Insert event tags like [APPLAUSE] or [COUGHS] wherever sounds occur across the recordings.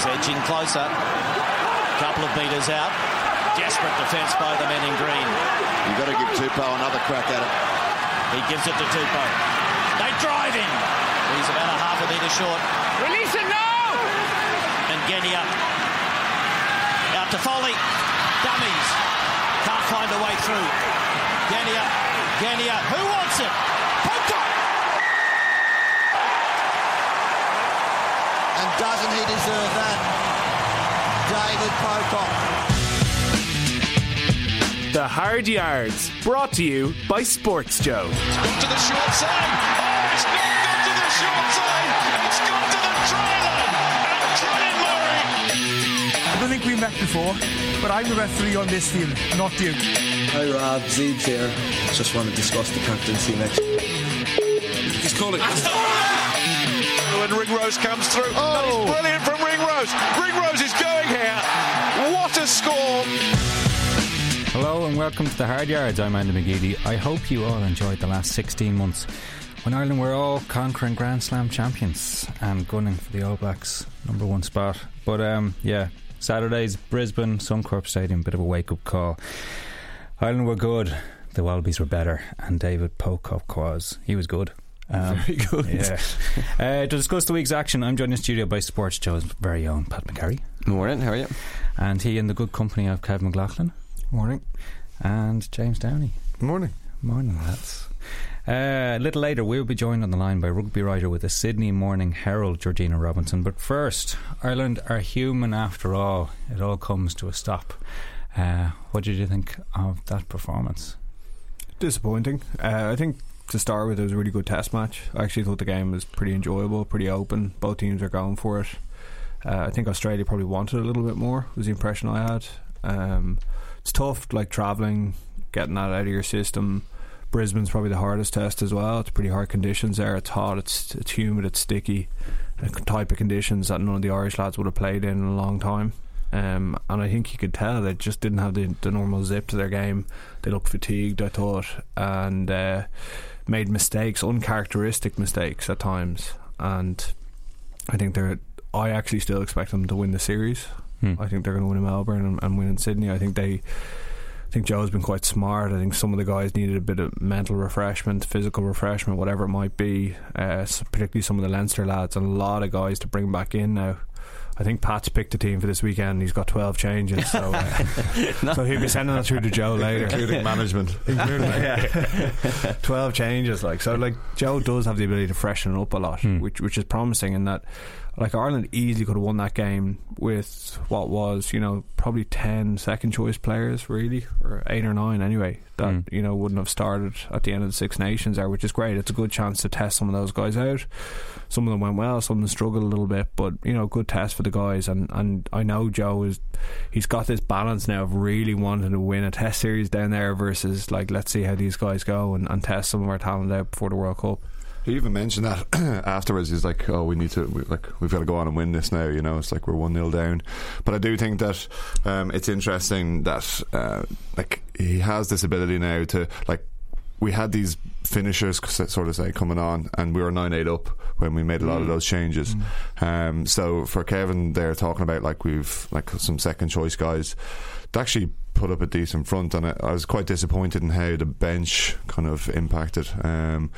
Tigers edging closer. Couple of metres out. Desperate defence by the men in green. You've got to give Tupou another crack at it. He gives it to Tupou. They drive him. He's about a half a metre short. Release it now! And Genia out to Foley. Dummies. Can't find a way through. Genia. Genia. Who wants it? Pocock. And doesn't he deserve that? David Pocock. The Hard Yards, brought to you by Sports Joe. It's gone to the short side. Oh, it's not gone to the short side. It's gone to the try line. And Colin Murray. I don't think we met before, but I'm the referee on this field, not you. Hi Rob, Zeebs here. Just want to discuss the captaincy next. He's calling. When Ringrose comes through. Oh. That is brilliant from Ringrose. Ringrose is going here. What a score. Hello and welcome to the Hard Yards. I'm Andy McGeady. I hope you all enjoyed the last 16 months when Ireland were all conquering Grand Slam champions and gunning for the All Blacks number one spot. But um, yeah, Saturday's Brisbane Suncorp Stadium, bit of a wake up call. Ireland were good, the Wallabies were better, and David Pocock was. He was good. Um, Very good. Yeah. uh, to discuss the week's action, I'm joined in studio by Sports Joe's very own Pat McCarry. Morning, how are you? And he in the good company of Kev McLaughlin. Morning. And James Downey. Morning. Morning, lads. Uh, a little later, we'll be joined on the line by rugby writer with the Sydney Morning Herald, Georgina Robinson. But first, Ireland are human after all. It all comes to a stop. Uh, what did you think of that performance? Disappointing. Uh, I think to start with, it was a really good test match. I actually thought the game was pretty enjoyable, pretty open. Both teams are going for it. Uh, I think Australia probably wanted a little bit more. Was the impression I had. Um, it's tough, like travelling, getting that out of your system. Brisbane's probably the hardest test as well. It's pretty hard conditions there. It's hot. It's it's humid. It's sticky. Type of conditions that none of the Irish lads would have played in in a long time. Um, and I think you could tell they just didn't have the, the normal zip to their game. They looked fatigued, I thought, and uh, made mistakes, uncharacteristic mistakes at times. And I think they're. I actually still expect them to win the series. Hmm. I think they're going to win in Melbourne and, and win in Sydney. I think they. I think Joe's been quite smart. I think some of the guys needed a bit of mental refreshment, physical refreshment, whatever it might be. Uh, particularly some of the Leinster lads, and a lot of guys to bring back in now. I think Pat's picked a team for this weekend. He's got twelve changes, so uh, [LAUGHS] so he'll be sending that through to Joe later, Including management. Including, [LAUGHS] yeah, twelve changes. Like so, like Joe does have the ability to freshen up a lot, Hmm. which which is promising. In that, like Ireland easily could have won that game with what was you know probably 10 second choice players, really, or eight or nine anyway. That Hmm. you know wouldn't have started at the end of the Six Nations there, which is great. It's a good chance to test some of those guys out. Some of them went well, some of them struggled a little bit, but you know, good test for the guys. And and I know Joe is he's got this balance now of really wanting to win a test series down there versus like let's see how these guys go and, and test some of our talent out before the World Cup. He even mentioned that [CLEARS THROAT] afterwards. He's like, "Oh, we need to, we, like, we've got to go on and win this now." You know, it's like we're one 0 down. But I do think that um, it's interesting that uh, like he has this ability now to like. We had these finishers, sort of say, coming on, and we were nine eight up when we made a lot of those changes. Um, so for Kevin, they're talking about like we've like some second choice guys. They actually put up a decent front, and I, I was quite disappointed in how the bench kind of impacted. Um,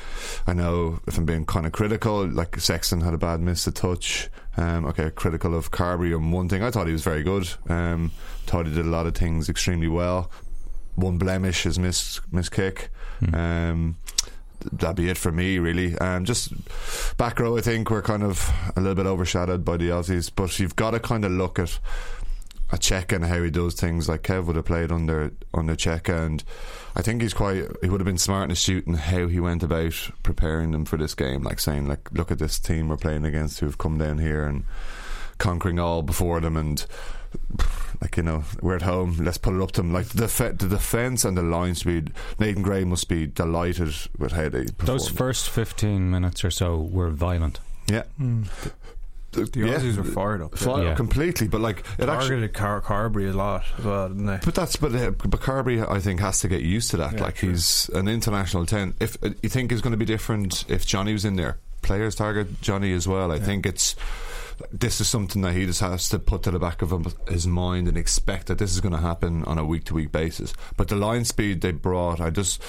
I know if I'm being kind of critical, like Sexton had a bad miss to touch. Um, okay, critical of Carbery on one thing. I thought he was very good. Um, thought he did a lot of things extremely well. One blemish is miss miss kick. Um, that'd be it for me, really. Um, just back row, I think we're kind of a little bit overshadowed by the Aussies, but you've got to kind of look at a Cheika and how he does things. Like Kev would have played under under Cheika, and I think he's quite. He would have been smart and astute in how he went about preparing them for this game. Like saying, like, look at this team we're playing against who've come down here and conquering all before them and. Like you know, we're at home. Let's put it up to them. Like the, def- the defense and the line speed. Nathan Grey must be delighted with how they. Those first 15 minutes or so were violent. Yeah. The Aussies were fired up. Fi- Yeah. completely, but like it actually. Targeted Car- Carbery a lot as well, didn't they? But that's but uh, but Carbery, I think, has to get used to that. Yeah, like true. he's an international ten. If uh, you think it's going to be different if Johnny was in there, players target Johnny as well. I think it's this is something that he just has to put to the back of his mind and expect that this is going to happen on a week to week basis. But the line speed they brought, I just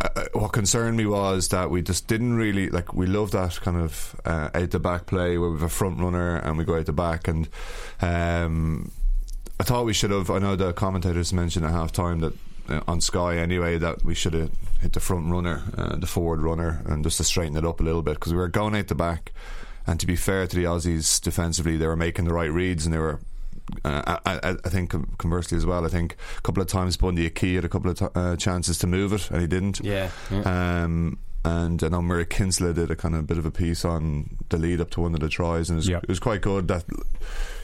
uh, uh, what concerned me was that we just didn't really like. We love that kind of uh, out the back play where we have a front runner and we go out the back. And um, I thought we should have. I know the commentators mentioned at half time that uh, on Sky anyway that we should have hit the front runner, uh, the forward runner, and just to straighten it up a little bit because we were going out the back. And to be fair to the Aussies defensively, they were making the right reads and they were uh, I, I, think conversely as well. I think a couple of times Bundee Aki had a couple of t- uh, chances to move it, and he didn't. Yeah. yeah. Um, and I know Murray Kinsella did a kind of bit of a piece on the lead up to one of the tries, and it was, it was quite good. That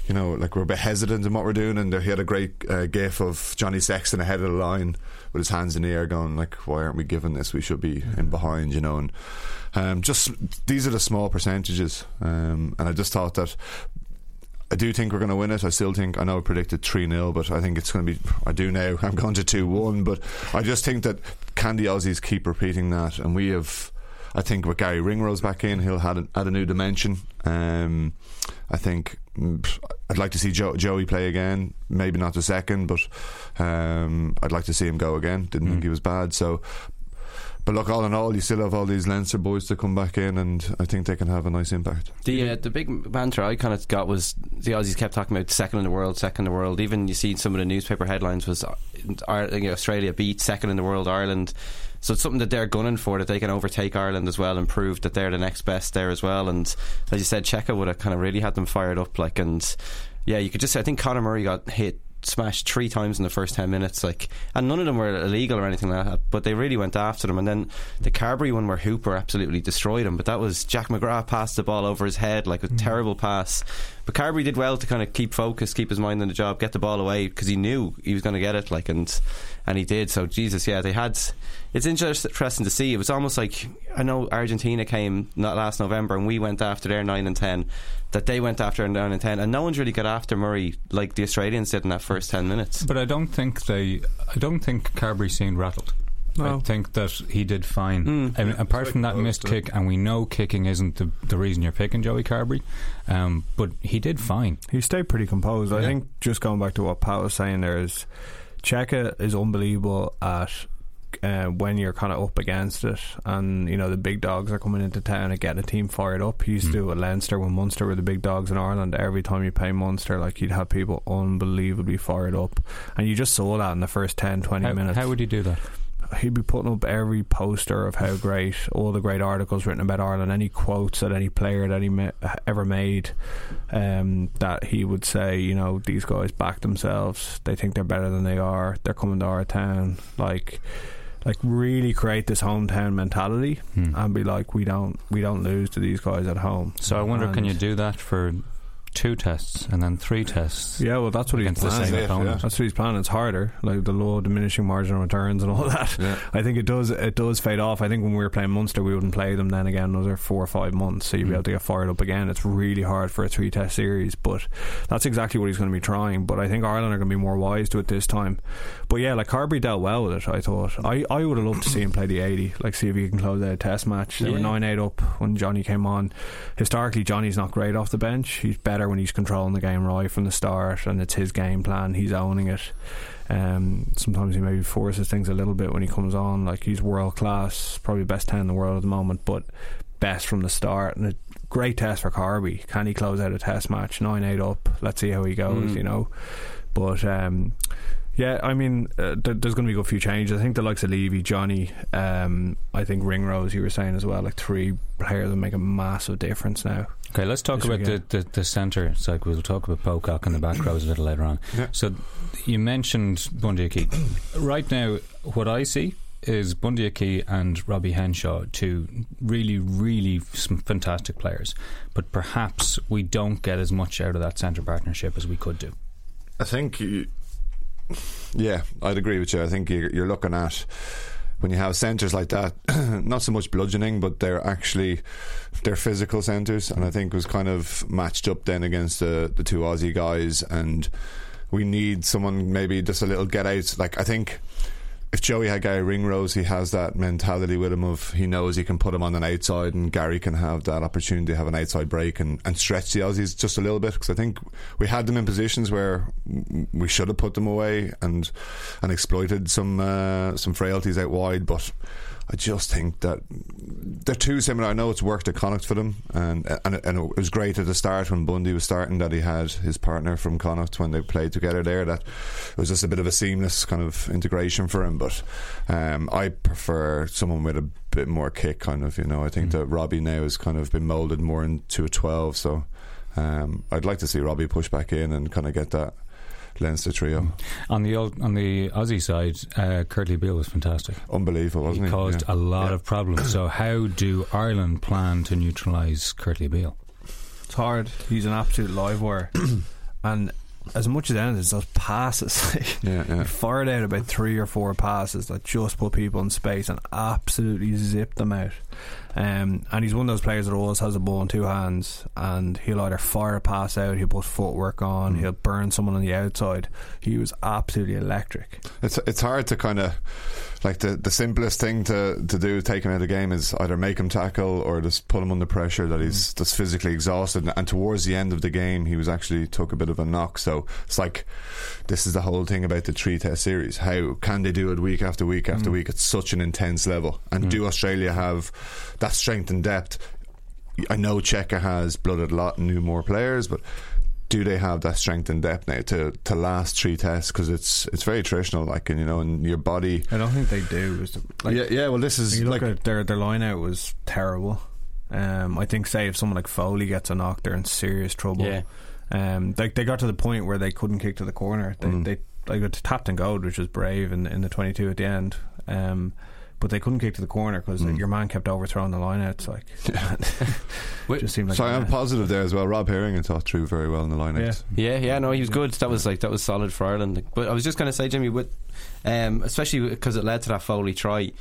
you know, like we're a bit hesitant in what we're doing, and he had a great uh, gif of Johnny Sexton ahead of the line with his hands in the air, going like, "Why aren't we given this? We should be in behind," you know. And um, just these are the small percentages, um, and I just thought that I do think we're going to win it. I still think I know I predicted three 0 but I think it's going to be. I do now. [LAUGHS] I'm going to two one, but I just think that can the Aussies keep repeating that, and we have. I think with Gary Ringrose back in, he'll add, add a new dimension. Um, I think mm, I'd like to see Joey play again. Maybe not the second, but um, I'd like to see him go again. Didn't mm. think he was bad. So, but look, all in all, you still have all these Leinster boys to come back in, and I think they can have a nice impact. The uh, the big banter I kind of got was the Aussies kept talking about second in the world, second in the world. Even you see some of the newspaper headlines was uh, Australia beat second in the world Ireland. So it's something that they're gunning for that they can overtake Ireland as well and prove that they're the next best there as well. And as you said, Cheika would have kind of really had them fired up. Like and yeah, you could just say I think Conor Murray got hit smashed three times in the first 10 minutes like and none of them were illegal or anything like that but they really went after them. And then the Carbery one where Hooper absolutely destroyed him but that was Jack McGrath passed the ball over his head like a mm. terrible pass. But Carbery did well to kind of keep focus keep his mind on the job get the ball away because he knew he was going to get it like and and he did. So Jesus yeah they had it's interesting to see it was almost like I know Argentina came not last November and we went after their 9 and 10 that they went after and down in 10 and no one's really got after Murray like the Australians did in that first 10 minutes but I don't think they I don't think Carbery seemed rattled no. I think that he did fine. Mm. I mean, apart from that missed kick, and we know kicking isn't the, the reason you're picking Joey Carbery, um, but he did fine. He stayed pretty composed. Yeah. I think just going back to what Pat was saying, there is Cheika is unbelievable at uh, when you're kind of up against it, and you know the big dogs are coming into town and getting a team fired up. He used mm. to do it Leinster when Munster were the big dogs in Ireland. Every time you play Munster, like you'd have people unbelievably fired up, and you just saw that in the first 10, 20 how, minutes. How would you do that? he'd be putting up every poster of how great all the great articles written about Ireland, any quotes that any player that he ma- ever made, um, that he would say, you know, these guys back themselves. They think they're better than they are. They're coming to our town. Like like really create this hometown mentality hmm. and be like we don't we don't lose to these guys at home. So I wonder, and can you do that for two tests and then three tests. Yeah, well, that's what he's planning. Yeah. That's what he's planning. It's harder, like the low diminishing margin of returns and all [LAUGHS] that. Yeah. I think it does it does fade off. I think when we were playing Munster, we wouldn't play them then again another four or five months, so you'd mm. be able to get fired up again. It's really hard for a three test series, but that's exactly what he's going to be trying. But I think Ireland are going to be more wise to it this time. But yeah, like Carbery dealt well with it. I thought I I would have loved to see him play the eighty, like see if he can close out a test match. They yeah. were nine eight up when Johnny came on. Historically, Johnny's not great off the bench. He's better when he's controlling the game right from the start, and it's his game plan. He's owning it. Um, sometimes he maybe forces things a little bit when he comes on. Like he's world class, probably best ten in the world at the moment, but best from the start. And a great test for Carby. Can he close out a test match nine eight up? Let's see how he goes. Mm. You know, but. Um, yeah, I mean, uh, th- there's going to be a few changes. I think the likes of Leavy, Johnny, um, I think Ringrose, you were saying as well, like three players that make a massive difference now. Okay, let's talk about the, the, the centre like We'll talk about Pocock and the back rows a little later on. [COUGHS] Yeah. So you mentioned Bundee Aki. [COUGHS] right now, what I see is Bundee Aki and Robbie Henshaw, two really, really fantastic players. But perhaps we don't get as much out of that centre partnership as we could do. I think, you, [LAUGHS] yeah, I'd agree with you. I think you're, looking at when you have centres like that, [CLEARS THROAT] not so much bludgeoning, but they're actually they're physical centres, and I think was kind of matched up then against the the two Aussie guys, and we need someone maybe just a little get out. Like I think if Joey had Gary Ringrose, he has that mentality with him of he knows he can put him on an outside, and Gary can have that opportunity to have an outside break and, and stretch the Aussies just a little bit. Because I think we had them in positions where we should have put them away and and exploited some uh, some frailties out wide, but. I just think that they're too similar. I know it's worked at Connacht for them, and, and and it was great at the start when Bundee was starting that he had his partner from Connacht when they played together there. That it was just a bit of a seamless kind of integration for him. But um, I prefer someone with a bit more kick, kind of. You know, I think mm. that Robbie now has kind of been moulded more into a twelve. So um, I'd like to see Robbie push back in and kind of get that Leinster trio. On the old, on the Aussie side, uh, Kurtley Beale was fantastic. Unbelievable, wasn't he? He caused yeah. a lot yeah. of problems. So, how do Ireland plan to neutralise Kurtley Beale? It's hard. He's an absolute live wire, [CLEARS THROAT] and as much as anything, it's those passes. [LAUGHS] yeah, yeah. He fired out about three or four passes that just put people in space and absolutely zipped them out. Um, and he's one of those players that always has a ball in two hands, and he'll either fire a pass out, he'll put footwork on, mm. he'll burn someone on the outside. He was absolutely electric. It's it's hard to kind of like the the simplest thing to to do take him out of the game is either make him tackle or just put him under pressure that he's mm. just physically exhausted. And towards the end of the game, he was actually took a bit of a knock. So it's like this is the whole thing about the three test series. How can they do it week after week after mm. week at such an intense level? And mm. do Australia have that strength and depth. I know Cheika has blooded a lot and new more players, but do they have that strength and depth now to, to last three tests? Because it's it's very traditional, like and you know, and your body. I don't think they do. Like, yeah, yeah. Well, this is you like at their their line out was terrible. Um, I think, say, if someone like Foley gets a knock, they're in serious trouble. Yeah. Um, they they got to the point where they couldn't kick to the corner. They mm. they like got tapped and gold, which was brave in in the twenty two at the end. Um, but they couldn't kick to the corner because mm. your man kept overthrowing the line out. It's like [LAUGHS] [LAUGHS] just seemed like. So I'm positive there as well. Rob Herring and thought through very well in the line yeah. yeah, yeah, no, he was good. That was like that was solid for Ireland. But I was just going to say, Jimmy, with um, especially because it led to that Foley try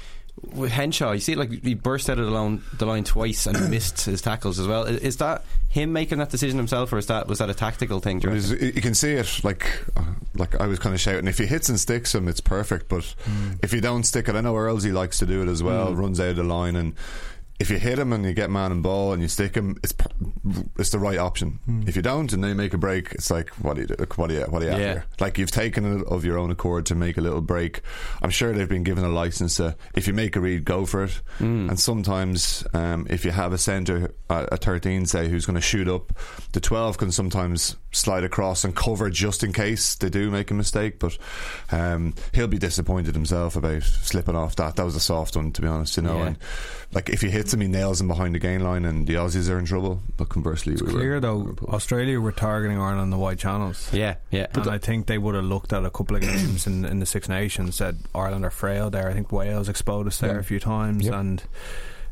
with Henshaw, you see, like he burst out of the line, the line twice and [COUGHS] missed his tackles as well. Is that him making that decision himself, or is that was that a tactical thing? You, you can see it, like uh, like I was kind of shouting. If he hits and sticks him, it's perfect. But mm. if you don't stick it, I know Earls he likes to do it as well. Mm. Runs out of the line and if you hit him and you get man and ball and you stick him, it's it's the right option. Mm. If you don't and they make a break, it's like what do you do? What do you what do you yeah. after? Like you've taken it of your own accord to make a little break. I'm sure they've been given a license to if you make a read, go for it. Mm. And sometimes um, if you have a centre, a 13 say who's going to shoot up, the 12 can sometimes slide across and cover just in case they do make a mistake. But um, he'll be disappointed himself about slipping off that. That was a soft one, to be honest. You know, yeah. and like if he hits him, he nails him behind the gain line, and the Aussies are in trouble. But conversely, it's we clear were, though. We Australia were targeting Ireland on the wide channels. Yeah, yeah. But I think they would have looked at a couple of [COUGHS] games in, in the Six Nations. Said Ireland are frail there. I think Wales exposed us there yeah. a few times, yep. and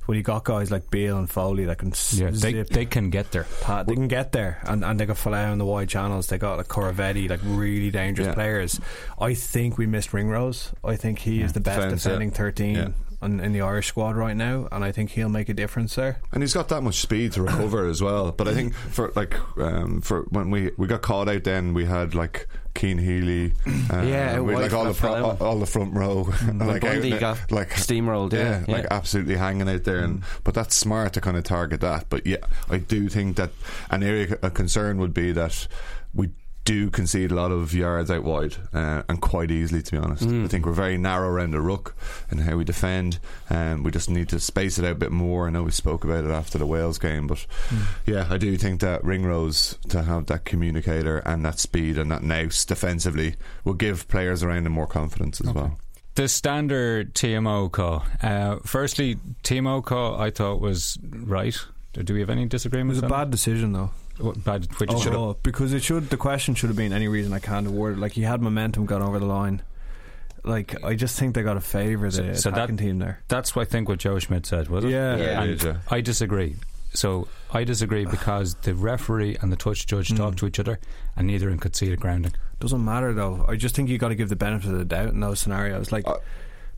when you got guys like Beale and Foley that can yeah, they, they can get there. they can get there, and, and they got Folau on the wide channels. They got like Koroibete, like really dangerous yeah. players. I think we missed Ringrose. I think he yeah. is the best Defense, defending thirteen in, in, the Irish squad right now, and I think he'll make a difference there. And he's got that much speed to recover as well. But I think for like um, for when we we got caught out, then we had like Cian Healy, uh, yeah, we like all the pro- all, the front row, [LAUGHS] mm. like Bundee got like steamrolled, yeah, yeah, like absolutely hanging out there. And mm. but that's smart to kind of target that. But yeah, I do think that an area of concern would be that we do concede a lot of yards out wide uh, and quite easily to be honest mm. I think we're very narrow around the ruck and how we defend and um, we just need to space it out a bit more I know we spoke about it after the Wales game but mm. yeah I do think that Ringrose to have that communicator and that speed and that nous defensively will give players around him more confidence as okay. well the standard TMO call uh, firstly TMO call I thought was right do we have any disagreements? It was a bad decision, though. What bad? Which oh, because it should. The question should have been any reason I can't award. It. Like he had momentum, got over the line. Like I just think they got a favour the so, attacking that, team there. That's what I think what Joe Schmidt said, was it? Yeah, yeah, and yeah. I disagree. So I disagree [SIGHS] because the referee and the touch judge mm. talked to each other, and neither of them could see the grounding. Doesn't matter though. I just think you got to give the benefit of the doubt in those scenarios. Like.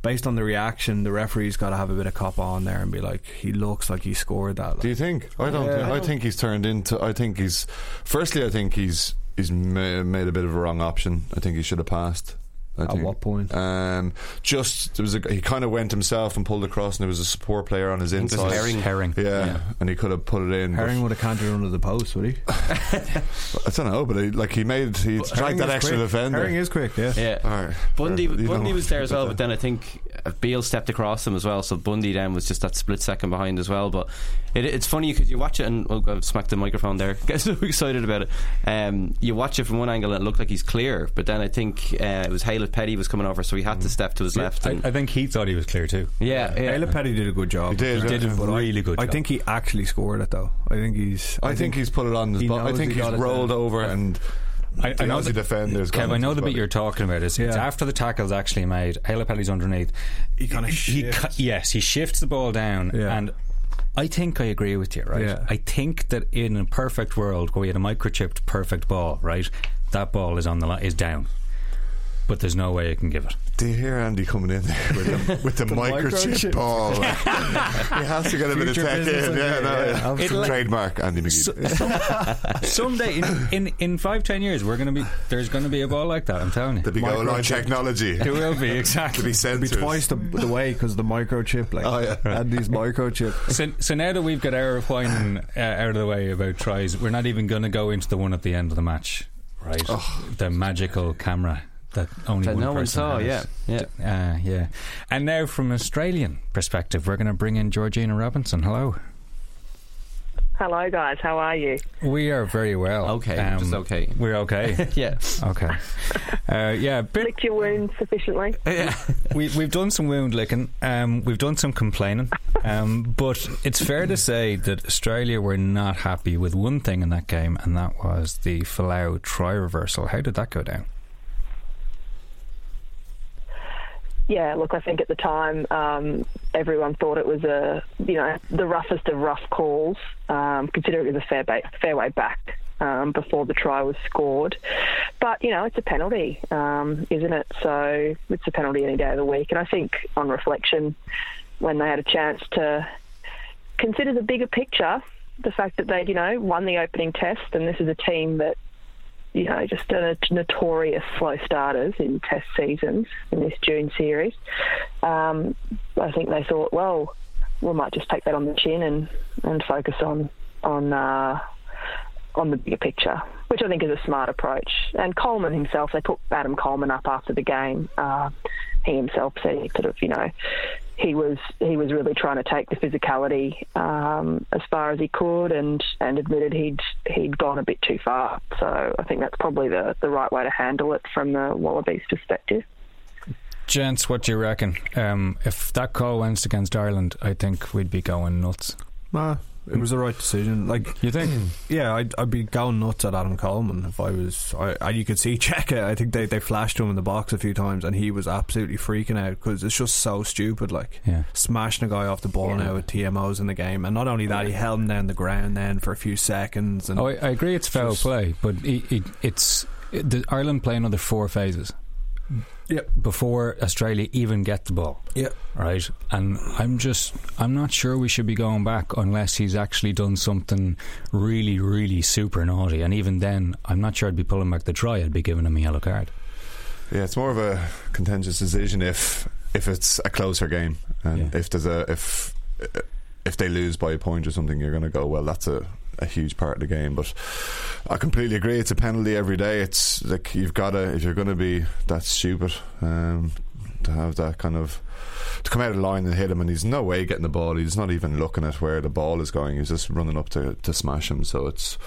Based on the reaction, the referee's got to have a bit of cop on there and be like, he looks like he scored that. Like. Do you think? I don't. Yeah. I think he's turned into. I think he's. Firstly, I think he's he's made a bit of a wrong option. I think he should have passed. I At think. what point? Um, just there was a, he kind of went himself and pulled across, and there was a support player on his think it was inside. Herring. Herring. Yeah, Yeah. and he could have put it in. but- Herring would have canted under the post, would he? [LAUGHS] I don't know, but he, like he made he Herring dragged that is extra quick. defender. Herring is quick, yeah. Yeah. All right. Bundee, You Bundee was there as well, but [LAUGHS] but then I think uh, Beale stepped across him as well. So Bundee then was just that split second behind as well. But it, it's funny because you watch it and oh, I've smacked the microphone there. Get [LAUGHS] so excited about it. Um, you watch it from one angle and it looked like he's clear, but then I think uh, it was Haleth Petty was coming over, so he had to step to his left. I, And, I think he thought he was clear too. yeah, yeah. Ayla Petty did a good job. He did, He did a I- really good I job. think he actually scored it though. I think he's. I, think, he's put it on his. he Bo- I think he he's it rolled there. over and. I, I know Aussie the defender's Kev, I know the bit his you're talking about. Is it's after the tackle's actually made. Haley Pelly's underneath. He kinda he cu- yes, he shifts the ball down, Yeah. and I think I agree with you. Right, Yeah. I think that in a perfect world where we had a microchipped perfect ball, right, that ball is on the line, is down, but there's no way I can give it. Do you hear Andy coming in there with the, [LAUGHS] with the, microchip, microchip. ball? [LAUGHS] he has to get a bit of tech in. Yeah, idea, no, yeah, yeah. absolutely. Trademark Andy McGeady. [LAUGHS] Someday in, in, in five ten years, we're gonna be there's gonna be a ball like that. I'm telling you, the big goal line Microchip. technology. there will be To exactly. be It'd censored. be twice the, the way because the microchip, like Oh, yeah. Andy's microchip. So, so now that we've got our whining uh, out of the way about tries, we're not even going to go into the one at the end of the match, right? The magical camera that only That one no one person saw, has. yeah, Uh, yeah. And now, from an Australian perspective, we're going to bring in Georgina Robinson. Hello. Hello, guys. How are you? We are very well. Um, Okay, just okay. We're okay. [LAUGHS] yeah. okay. Uh, yeah, bit, Licked your wounds sufficiently? [LAUGHS] Yeah. we, we've done some wound licking. Um, we've done some complaining. Um, but it's fair to say that Australia were not happy with one thing in that game, and that was the Folau try reversal. How did that go down? Yeah, look, I think at the time um, everyone thought it was a, you know, the roughest of rough calls, um, considering it was a fair, ba- fair way back um, before the try was scored. But, you know, it's a penalty, um, isn't it? So it's a penalty any day of the week. And I think on reflection, when they had a chance to consider the bigger picture, the fact that they, you know, won the opening test, and this is a team that you know, just a notorious slow starters in test seasons in this June series. Um, I think they thought, well, we might just take that on the chin and, and focus on on uh, on the bigger picture, which I think is a smart approach. And Coleman himself, they put Adam Coleman up after the game. Uh, he himself said he sort of, you know, he was he was really trying to take the physicality um, as far as he could, and, and admitted he'd he'd gone a bit too far. So I think that's probably the, the right way to handle it from the Wallabies perspective. Gents, what do you reckon? Um, if that call went against Ireland, I think we'd be going nuts. Nah, it was the right decision. Like You think? [CLEARS THROAT] Yeah, I'd, I'd be going nuts at Adam Coleman if I was. I, I you could see [LAUGHS] Cheika. I think they, they flashed him in the box a few times, and he was absolutely freaking out because it's just so stupid. Like Yeah. smashing a guy off the ball Yeah. now with TMOs in the game, and not only that, he held him down the ground then for a few seconds. And Oh, I, I agree it's foul Just- play, but it, it, it's it, the, Ireland play another four phases Yep. before Australia even get the ball. yeah, right? And I'm just, I'm not sure we should be going back unless he's actually done something really, really super naughty. And even then, I'm not sure I'd be pulling back the try. I'd be giving him a yellow card. Yeah, it's more of a contentious decision if if it's a closer game and Yeah. if there's a if if they lose by a point or something, you're going to go well. That's a a huge part of the game, but I completely agree. It's a penalty every day. It's like you've got to if you're going to be that stupid um, to have that kind of to come out of the line and hit him, and he's no way getting the ball. He's not even looking at where the ball is going. He's just running up to to smash him. So it's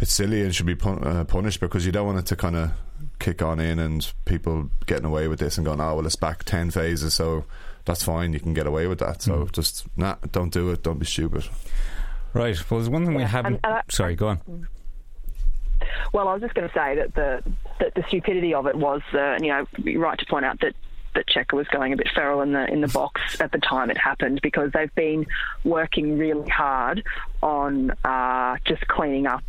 it's silly and should be pun- uh, punished because you don't want it to kind of kick on in and people getting away with this and going, oh well, it's back ten phases, so that's fine. You can get away with that. So just nah, don't do it. Don't be stupid. Right. Well, there's one thing we haven't. and- and I- sorry, go on. Well, I was just going to say that the that the stupidity of it was, uh, you know, you're right to point out that that Cheika was going a bit feral in the in the box at the time it happened because they've been working really hard on uh, just cleaning up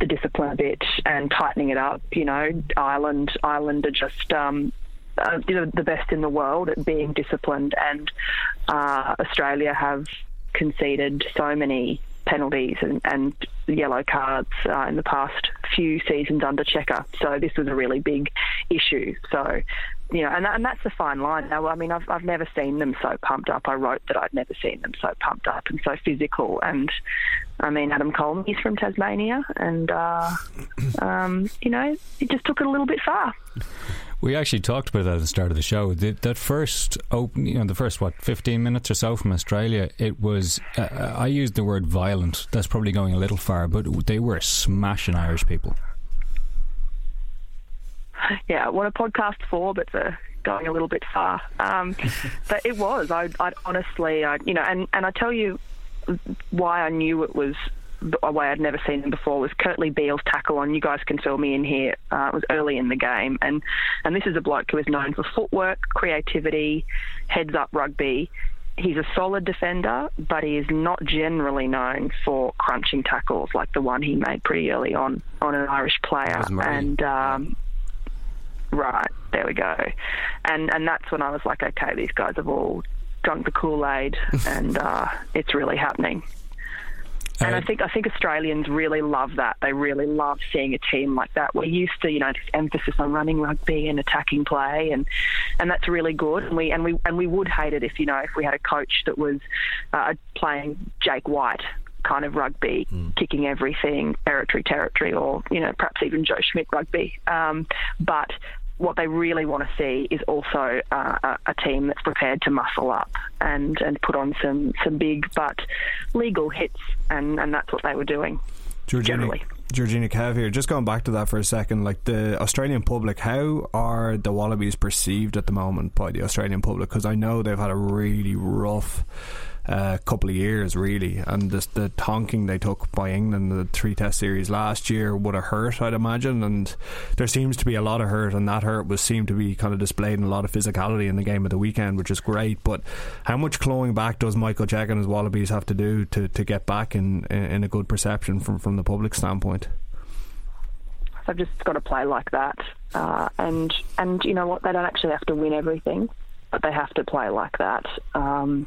the discipline a bit and tightening it up. You know, Ireland Ireland are just. Um, uh, you know, the best in the world at being disciplined, and uh, Australia have conceded so many penalties and, and yellow cards uh, in the past few seasons under Cheika. So this was a really big issue. So, you know, and, that, and that's the fine line. Now, I mean, I've, I've never seen them so pumped up. I wrote that I'd never seen them so pumped up and so physical. And I mean, Adam Coleman's from Tasmania, and uh, um, you know, it just took it a little bit far. We actually talked about that at the start of the show. The, that first open, you know, the first what, fifteen minutes or so from Australia, it was. Uh, I used the word violent. That's probably going a little far, but they were smashing Irish people. [LAUGHS] Yeah, what a podcast for, but for going a little bit far. Um, [LAUGHS] but it was. I, I honestly, I, you know, and and I tell you why I knew it was a way I'd never seen him before was Kurtley Beale's tackle on. You guys can fill me in here. Uh, it was early in the game, and and this is a bloke who is known for footwork, creativity, heads up rugby. He's a solid defender, but he is not generally known for crunching tackles like the one he made pretty early on on an Irish player. And um, right there we go, and and that's when I was like, okay, these guys have all drunk the Kool Aid, [LAUGHS] and uh, it's really happening. And I think I think Australians really love that. They really love seeing a team like that. We're used to, you know, this emphasis on running rugby and attacking play, and and that's really good. And we and we and we would hate it if you know if we had a coach that was uh, playing Jake White kind of rugby, mm. kicking everything, territory, territory, or you know perhaps even Joe Schmidt rugby. Um, but what they really want to see is also uh, a, a, team that's prepared to muscle up and, and put on some, some big but legal hits, and, and that's what they were doing. Georgina, generally. Georgina Cav here. Just going back to that for a second, like the Australian public, how are the Wallabies perceived at the moment by the Australian public? Because I know they've had a really rough uh, couple of years, really. And this, the tonking they took by England, the three test series last year, would have hurt, I'd imagine. And there seems to be a lot of hurt, and that hurt was seemed to be kind of displayed in a lot of physicality in the game of the weekend, which is great. But how much clawing back does Michael Cheika and his Wallabies have to do to, to get back in, in a good perception from, from the public standpoint? They've just got to play like that, uh, and and you know what? They don't actually have to win everything, but they have to play like that. Um,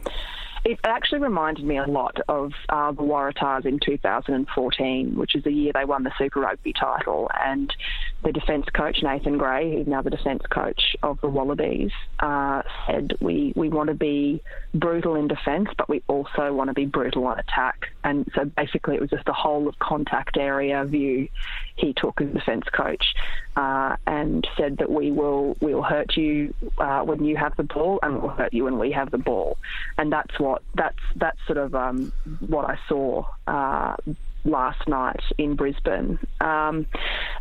it actually reminded me a lot of uh, the Waratahs in 2014, which is the year they won the Super Rugby title. And the defence coach, Nathan Grey, who's now the defence coach of the Wallabies, uh, said, we, we want to be brutal in defence, but we also want to be brutal on attack. And so basically, it was just a whole of contact area view he took as defence coach uh, and said that we will we'll hurt you uh, when you have the ball and we'll hurt you when we have the ball. And that's what that's that's sort of um, what I saw uh, last night in Brisbane, um,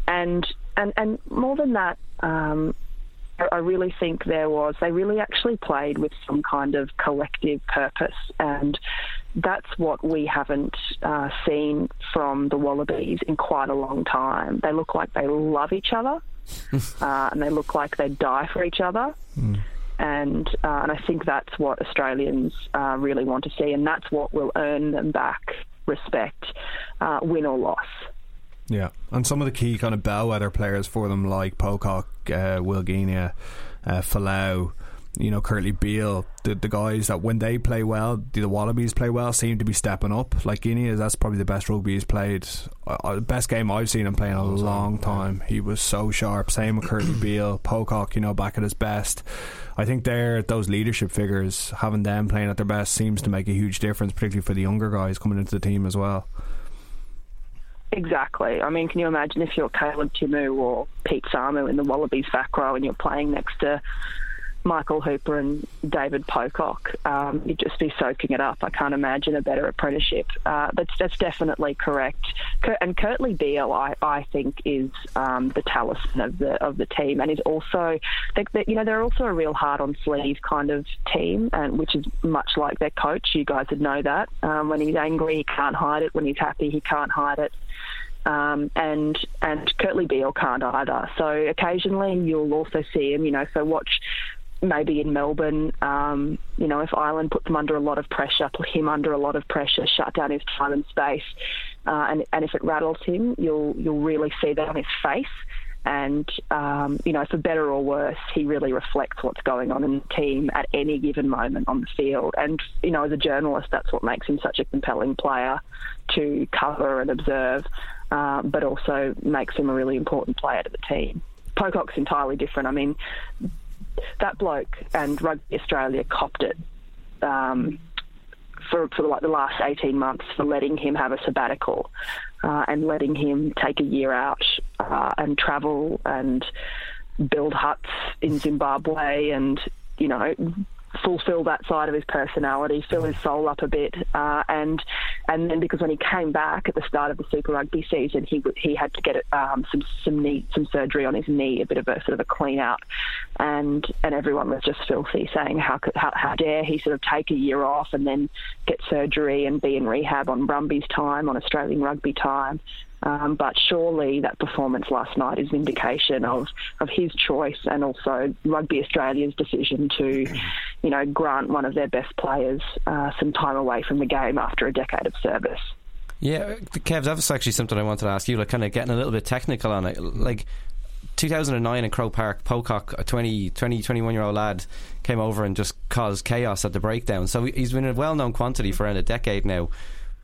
and and and more than that. Um, I really think there was, they really actually played with some kind of collective purpose. And that's what we haven't uh, seen from the Wallabies in quite a long time. They look like they love each other [LAUGHS] uh, and they look like they die for each other. Mm and uh, and I think that's what Australians uh, really want to see, and that's what will earn them back respect, uh, win or loss. Yeah, and some of the key kind of bellwether players for them, like Pocock, uh, Will uh, Folau, you know, Kurtley Beale, the, the guys that when they play well, the, the Wallabies play well, seem to be stepping up. Like Genia, that's probably the best rugby he's played. Uh, uh the best game I've seen him play in a long time. He was so sharp. Same with Kurtley [CLEARS THROAT] Beale, Pocock, you know, back at his best. I think they're those leadership figures. Having them playing at their best seems to make a huge difference, particularly for the younger guys coming into the team as well. Exactly. I mean, can you imagine if you're Caleb Timu or Pete Samu in the Wallabies back row and you're playing next to Michael Hooper and David Pocock, um, you'd just be soaking it up. I can't imagine a better apprenticeship. Uh, that's that's definitely correct. And Kurtley Beale, I, I think, is um, the talisman of the of the team, and is also, they, they, you know, they're also a real hard on sleeve kind of team, and which is much like their coach. You guys would know that. Um, when he's angry, he can't hide it. When he's happy, he can't hide it. Um, and and Kurtley Beale can't either. So occasionally you'll also see him, you know. So watch maybe in Melbourne, um, you know, if Ireland puts them under a lot of pressure, put him under a lot of pressure, shut down his time and space, uh, and, and if it rattles him, you'll you'll really see that on his face. And um, you know, for better or worse, he really reflects what's going on in the team at any given moment on the field. And you know, as a journalist, that's what makes him such a compelling player to cover and observe, uh, but also makes him a really important player to the team Pocock's entirely different. I mean, that bloke and Rugby Australia copped it. Um, for, for like the last 18 months for letting him have a sabbatical uh, and letting him take a year out uh, and travel and build huts in Zimbabwe and you know fulfill that side of his personality, fill his soul up a bit, uh, and and then because when he came back at the start of the Super Rugby season, he he had to get um, some some knee some surgery on his knee, a bit of a sort of a clean out, and and everyone was just filthy, saying how how, how dare he sort of take a year off and then get surgery and be in rehab on Brumbies time, on Australian rugby time, um, but surely that performance last night is vindication of, of his choice and also Rugby Australia's decision to, you know, grant one of their best players uh, some time away from the game after a decade of service. Yeah, Kev, that was actually something I wanted to ask you, like kind of getting a little bit technical on it. Like 2009 in Croke Park, Pocock, a 20, 20 21 year old lad, came over and just caused chaos at the breakdown. So he's been a well known quantity for around a decade now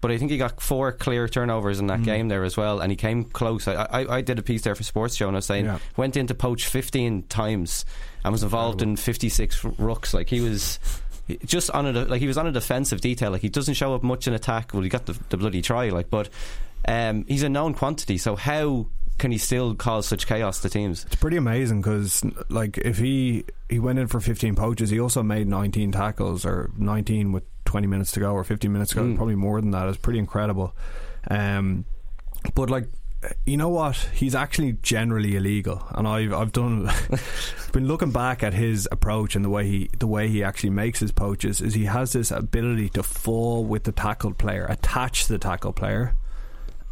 but I think he got four clear turnovers in that mm. game there as well, and he came close. I, I, I, did a piece there for Sports Joe, and I was saying yeah. went into poach 15 times and was involved in 56 rucks. Like he was just on a like he was on a defensive detail. Like he doesn't show up much in attack. Well, he got the, the bloody try. Like, but um, he's a known quantity. So how can he still cause such chaos to teams? It's pretty amazing because, like, if he he went in for 15 poaches, he also made 19 tackles or 19 with 20 minutes to go or 15 minutes to go, mm. probably more than that. It's pretty incredible. Um, but like you know what? He's actually generally illegal, and I've I've done [LAUGHS] been looking back at his approach and the way he the way he actually makes his poaches is he has this ability to fall with the tackled player, attach the tackle player,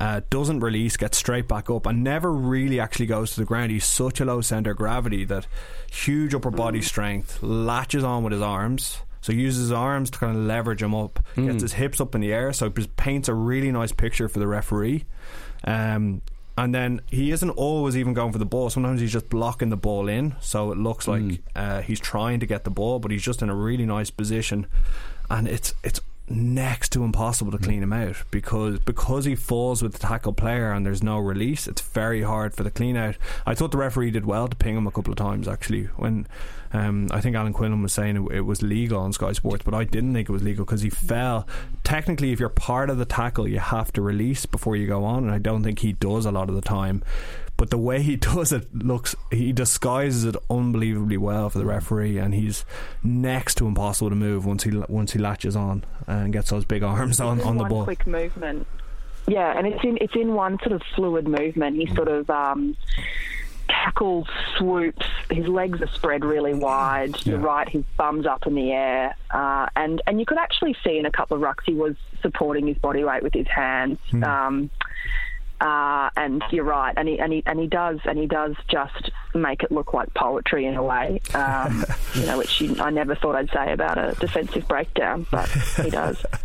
uh, doesn't release, gets straight back up, and never really actually goes to the ground. He's such a low center of gravity that huge upper body strength latches on with his arms so he uses his arms to kind of leverage him up, mm. gets his hips up in the air, so it paints a really nice picture for the referee. Um, and then he isn't always even going for the ball. Sometimes he's just blocking the ball in, so it looks like mm. uh, he's trying to get the ball, but he's just in a really nice position. And it's it's next to impossible to clean him out because because he falls with the tackle player and there's no release. It's very hard for the clean out. I thought the referee did well to ping him a couple of times actually. When um, I think Alan Quinlan was saying it, it, was legal on Sky Sports, but I didn't think it was legal because he fell. Technically, if you're part of the tackle, you have to release before you go on, and I don't think he does a lot of the time but the way he [LAUGHS] does it looks he disguises it unbelievably well for the referee and he's next to impossible to move once he once he latches on and gets those big arms on, on the ball. quick movement. Yeah and it's in it's in one sort of fluid movement. He sort of um, tackles swoops. His legs are spread really wide yeah. you're right. His bum's up in the air. Uh, and and you could actually see in a couple of rucks he was supporting his body weight with his hands. Hmm. um, uh, and you're right, and he, and he and he does and he does just make it look like poetry in a way, um, [LAUGHS] you know, which you, I never thought I'd say about a defensive breakdown, but he does. [LAUGHS]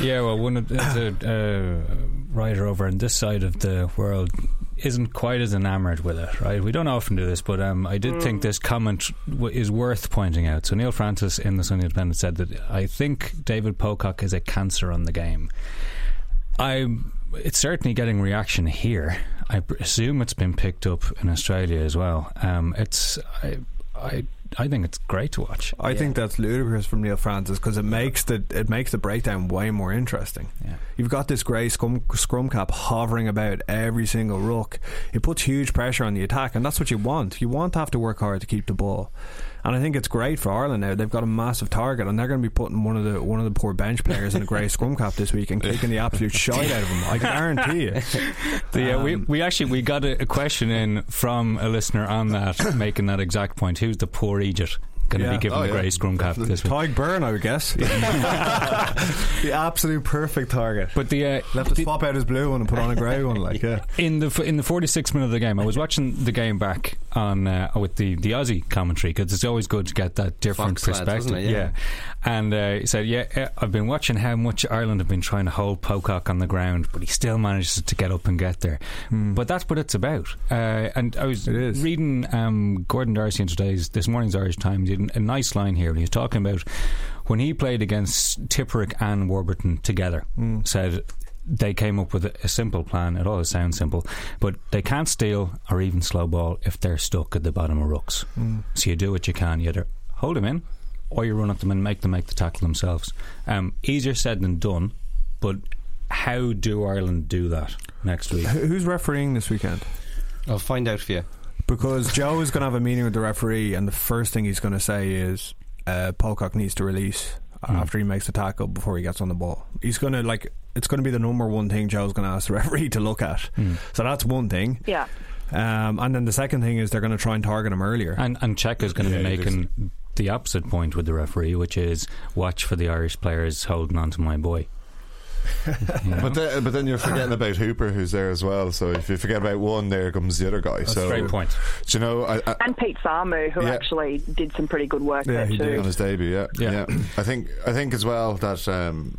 Yeah, well, one of the uh, writer over on this side of the world isn't quite as enamoured with it, right? We don't often do this, but um, I did mm. think this comment w- is worth pointing out. So Neil Francis in the Sunday Independent said that I think David Pocock is a cancer on the game. I it's certainly getting reaction here. I assume it's been picked up in Australia as well. Um, it's I, I I think it's great to watch. I yeah. think that's ludicrous from Neil Francis because it makes the it makes the breakdown way more interesting. Yeah. You've got this grey scrum, scrum cap hovering about every single ruck. It puts huge pressure on the attack, and that's what you want. You want to have to work hard to keep the ball. And I think it's great for Ireland now. They've got a massive target, and they're going to be putting one of the one of the poor bench players in a grey scrum cap this week and kicking the absolute [LAUGHS] shite out of them. I guarantee you. [LAUGHS] The, uh, um, we we actually we got a, a question in from a listener on that, [COUGHS] making that exact point. Who's the poor idiot? Going to yeah. be given oh, the yeah. grey scrum cap this week. Tadhg Beirne, I would guess. [LAUGHS] [LAUGHS] the absolute perfect target. But the uh, left to swap out his blue one and put on a grey one, like yeah. [LAUGHS] In the in the 46 minute of the game, I was watching the game back on uh, with the the Aussie commentary because it's always good to get that different Fox perspective. Lad, yeah. yeah. and uh, he said, "Yeah, I've been watching how much Ireland have been trying to hold Pocock on the ground, but he still manages to get up and get there. Mm. But that's what it's about." Uh, and I was reading um, Gordon Darcy in today's this morning's Irish Times. A nice line here. He's talking about when he played against Tipuric and Warburton together. Mm. Said they came up with a, a simple plan. It always sounds simple, but they can't steal or even slow ball if they're stuck at the bottom of rucks. Mm. So you do what you can. You either hold them in, or you run at them and make them make the tackle themselves. Um, easier said than done, but how do Ireland do that next week? Who's refereeing this weekend? I'll find out for you. Because Joe is going to have a meeting with the referee, and the first thing he's going to say is uh, Pocock needs to release Hmm. after he makes the tackle before he gets on the ball. He's going to like it's going to be the number one thing Joe's going to ask the [LAUGHS] referee to look at. Hmm. So that's one thing. Yeah. Um, and then the second thing is they're going to try and target him earlier. And and is going to Yeah, be making the opposite point with the referee, which is watch for the Irish players holding on to my boy. You? [LAUGHS] But then, but then you're forgetting about Hooper, who's there as well. So if you forget about one, there comes the other guy. That's so a great point. Do you know? I, I, And Pete Samu, who Yeah. actually did some pretty good work Yeah, there he too. did. on his debut. Yeah, Yeah. yeah. I think I think as well that um,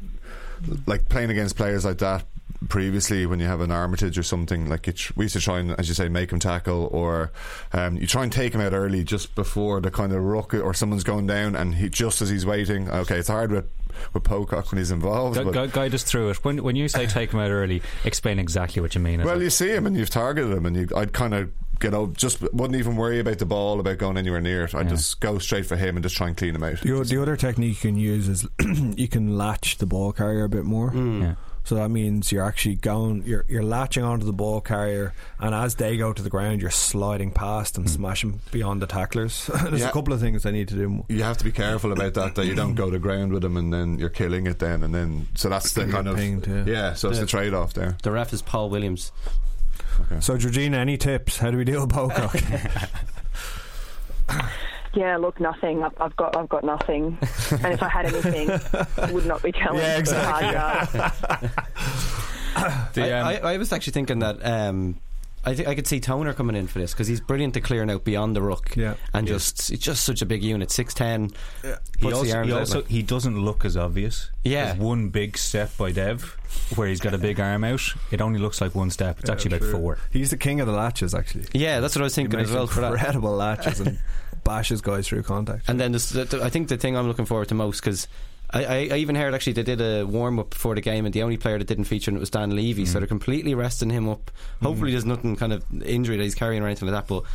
like playing against players like that previously when you have an Armitage or something like you tr- we used to try and as you say make him tackle or um, you try and take him out early just before the kind of ruck or someone's going down and he just as he's waiting okay it's hard with with Pocock when he's involved Gu- gu- guide us through it. When when you say take him out early, explain exactly what you mean. well you see him and you've targeted him and you, I'd kind of get out just wouldn't even worry about the ball about going anywhere near it I'd Yeah. just go straight for him and just try and clean him out The, o- the other technique you can use is [CLEARS THROAT] you can latch the ball carrier a bit more. yeah. So that means you're actually going, you're you're latching onto the ball carrier, and as they go to the ground, you're sliding past and hmm. smashing beyond the tacklers. [LAUGHS] There's Yeah. a couple of things they need to do. you have to be careful about that that you don't go to ground with them and then you're killing it then and then so that's the kind of pinged, yeah. yeah so it's the trade off there The ref is Paul Williams. So, Georgina, any tips? How do we deal with Pocock? [LAUGHS] [LAUGHS] Yeah, look, nothing. I've, I've got, I've got nothing. [LAUGHS] and if I had anything, I would not be telling. Yeah, the hard exactly. yards. [LAUGHS] The, I, um, I, I was actually thinking that um, I think I could see Toner coming in for this because he's brilliant to clearing out beyond the ruck. Yeah. and just it's just such a big unit, six ten. He Puts the also, arms he, out also like- he doesn't look as obvious. Yeah. There's one big step by Dev where he's got a big arm out. It only looks like one step. It's actually about four. He's the king of the latches, actually. Yeah, that's what I was He thinking makes as well for that. incredible latches and [LAUGHS] bashes guys through contact. And then this, the, the- I think the thing I'm looking forward to most because. I, I, I even heard actually they did a warm up before the game, and the only player that didn't feature in it was Dan Leavy. Mm. So they're completely resting him up. Hopefully, there's nothing kind of injury that he's carrying or anything like that. But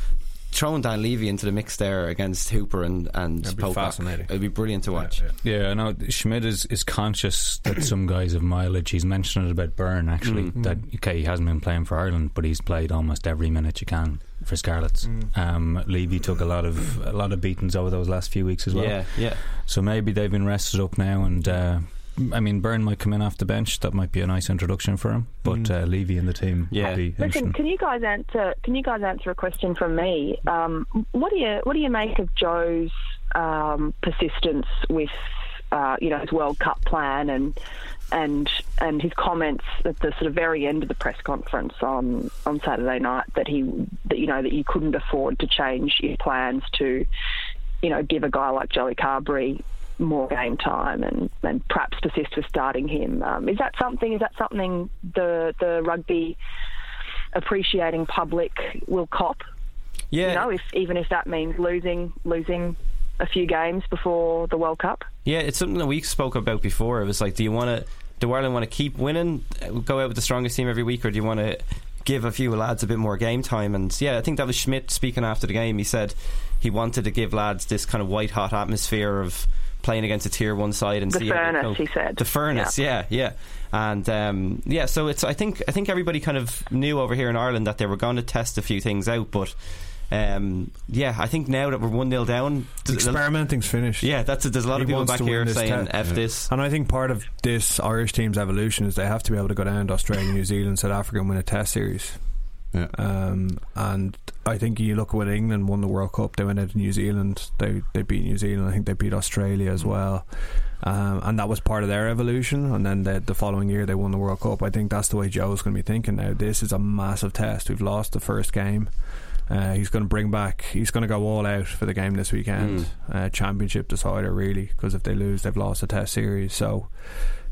throwing Dan Leavy into the mix there against Hooper and and That'd be Pocock, fascinating. it'd be brilliant to watch. Yeah, I know Schmidt is, is conscious that some guys have mileage. He's mentioned it about Beirne actually. Mm. That okay, he hasn't been playing for Ireland, but he's played almost every minute you can for Scarlets. Um, Leavy took a lot of a lot of beatings over those last few weeks as well. Yeah, yeah. So maybe they've been rested up now, and uh, I mean Beirne might come in off the bench. That might be a nice introduction for him. But uh, Leavy and the team Yeah. would Listen, can you guys answer? Can you guys answer a question from me? Um, what do you What do you make of Joe's um, persistence with, uh, you know, his World Cup plan and and and his comments at the sort of very end of the press conference on on Saturday night that he that you know that you couldn't afford to change your plans to, you know, give a guy like Joey Carbery more game time and, and perhaps persist with starting him. Um, is that something? Is that something the the rugby appreciating public will cop? Yeah, You know, if even if that means losing losing a few games before the World Cup. Yeah, it's something that we spoke about before. It was like, do you want to, do Ireland want to keep winning, go out with the strongest team every week, or do you want to give a few lads a bit more game time? And yeah, I think that was Schmidt speaking after the game. He said he wanted to give lads this kind of white hot atmosphere of playing against a tier one side and The see how furnace, he said. The furnace, yeah, yeah. And um, yeah, so it's. I think I think everybody kind of knew over here in Ireland that they were going to test a few things out, but. Um, yeah, I think now that we're one 0 down, Experimenting's finished. yeah, that's it. There's a lot He of people back here saying. "f this." And I think part of this Irish team's evolution is they have to be able to go down to Australia, New Zealand, South Africa and win a test series. Yeah. Um, and I think you look when England won the World Cup, they went out to New Zealand, they they beat New Zealand, I think they beat Australia as well. Um, and that was part of their evolution. And then the, the following year they won the World Cup. I think that's the way Joe's going to be thinking now. This is a massive test. We've lost the first game. Uh, he's going to bring back. He's going to go all out for the game this weekend. Uh, championship decider, really, because if they lose, they've lost the Test series. So,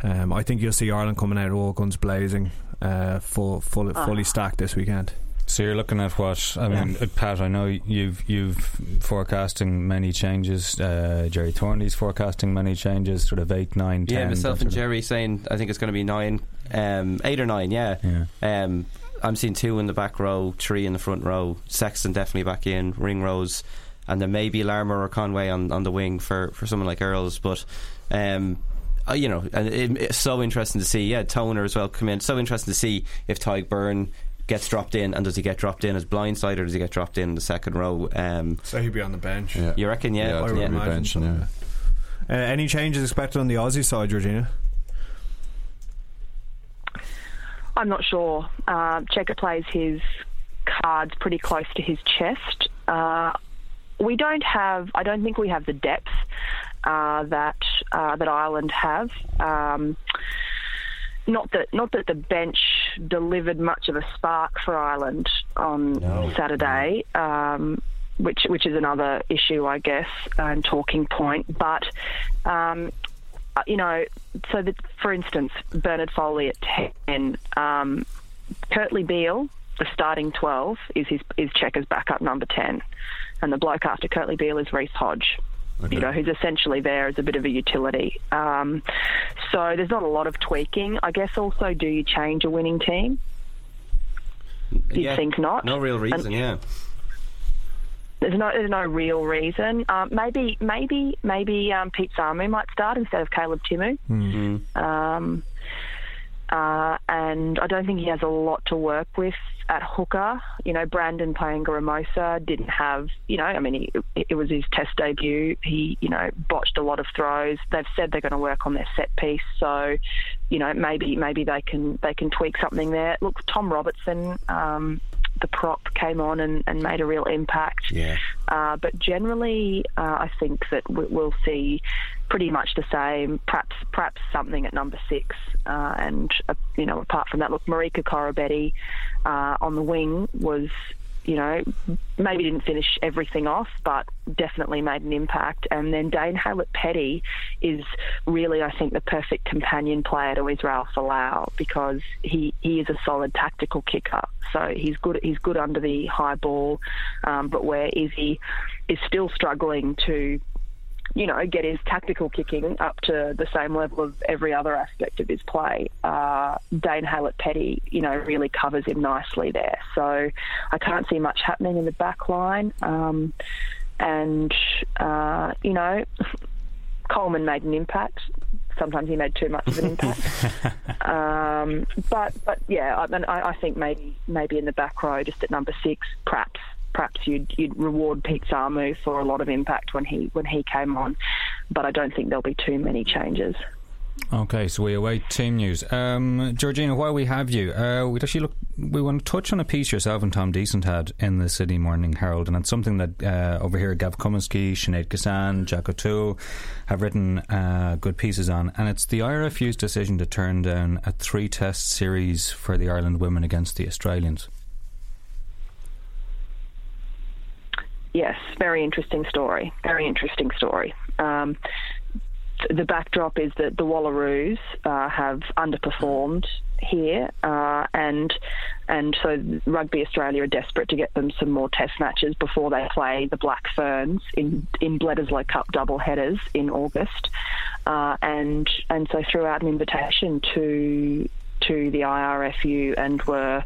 um, I think you'll see Ireland coming out all guns blazing, uh, full, full, fully stacked this weekend. So you're looking at what I mean, uh, Pat. I know you've you've forecasting many changes. Uh, Gerry Thornley's forecasting many changes, sort of eight, nine, ten. Yeah, myself and sort of- Gerry saying I think it's going to be nine Um, eight or nine, yeah. Yeah. Um, I'm seeing two in the back row, three in the front row. Sexton definitely back in, Ring Ringrose, and then maybe Larmour or Conway on, on the wing for, for someone like Earls. But, um, uh, you know, and it, it's so interesting to see. Yeah, Toner as well come in. So interesting to see if Tadhg Beirne gets dropped in, and does he get dropped in as blindside or does he get dropped in the second row? Um, So he'd be on the bench. Yeah. you reckon? Yeah, Yeah, I I would yeah. be imagine benching, yeah. Uh, any changes expected on the Aussie side, Georgina? I'm not sure. Uh, Cheika plays his cards pretty close to his chest. Uh, we don't have. I don't think we have the depth uh, that uh, that Ireland have. Um, not that not that the bench delivered much of a spark for Ireland on Saturday. Um, which, which is another issue, I guess, and talking point. But um, uh, you know, so that for instance, Bernard Foley at ten, um, Kurtley Beale, the starting twelve, is his is Cheika's backup number ten, and the bloke after Kurtley Beale is Reece Hodge. Okay. You know, who's essentially there as a bit of a utility. Um, so there's not a lot of tweaking. I guess also, do you change a winning team? You'd Yeah. think not. No real reason, And- yeah. There's no there's no real reason. Um, maybe maybe maybe um, Pete Samu might start instead of Caleb Timu. Um, uh, and I don't think he has a lot to work with at hooker. You know, Brandon Paenga-Amosa didn't have. You know, I mean, he, it was his test debut. He you know botched a lot of throws. They've said they're going to work on their set piece. So, you know, maybe maybe they can they can tweak something there. Look, Tom Robertson. Um, the prop came on and, and made a real impact. Yeah. Uh, but generally, uh, I think that we- we'll see pretty much the same. Perhaps, perhaps something at number six. Uh, and uh, you know, apart from that, look, Marika Koroibete uh, on the wing was, you know, maybe didn't finish everything off, but definitely made an impact. And then Dane Haylett-Petty is really, I think, the perfect companion player to Israel Folau because he, he is a solid tactical kicker. So he's good. He's good under the high ball, um, but where Izzy is still struggling to you know, get his tactical kicking up to the same level of every other aspect of his play. Uh, Dane Haylett-Petty, you know, really covers him nicely there. So I can't see much happening in the back line. Um, and, uh, you know, Coleman made an impact. Sometimes he made too much of an [LAUGHS] impact. um, but, but yeah, I, mean, I, I think maybe maybe in the back row, just at number six, perhaps perhaps you'd, you'd reward Pete Samu for a lot of impact when he when he came on, but I don't think there'll be too many changes. Okay, so we await team news. Um, Georgina, while we have you, uh, we'd actually look. We want to touch on a piece yourself and Tom Decent had in the Sydney Morning Herald, and it's something that uh, over here Gav Cummiskey, Sinead Kissane, Jack O'Toole have written uh, good pieces on, and it's the IRFU's decision to turn down a three-test series for the Ireland women against the Australians. Yes, very interesting story. Very interesting story. Um, th- the backdrop is that the Wallaroos uh, have underperformed here, uh, and and so Rugby Australia are desperate to get them some more Test matches before they play the Black Ferns in in Bledisloe Cup double headers in August, uh, and and so threw out an invitation to to the IRFU and were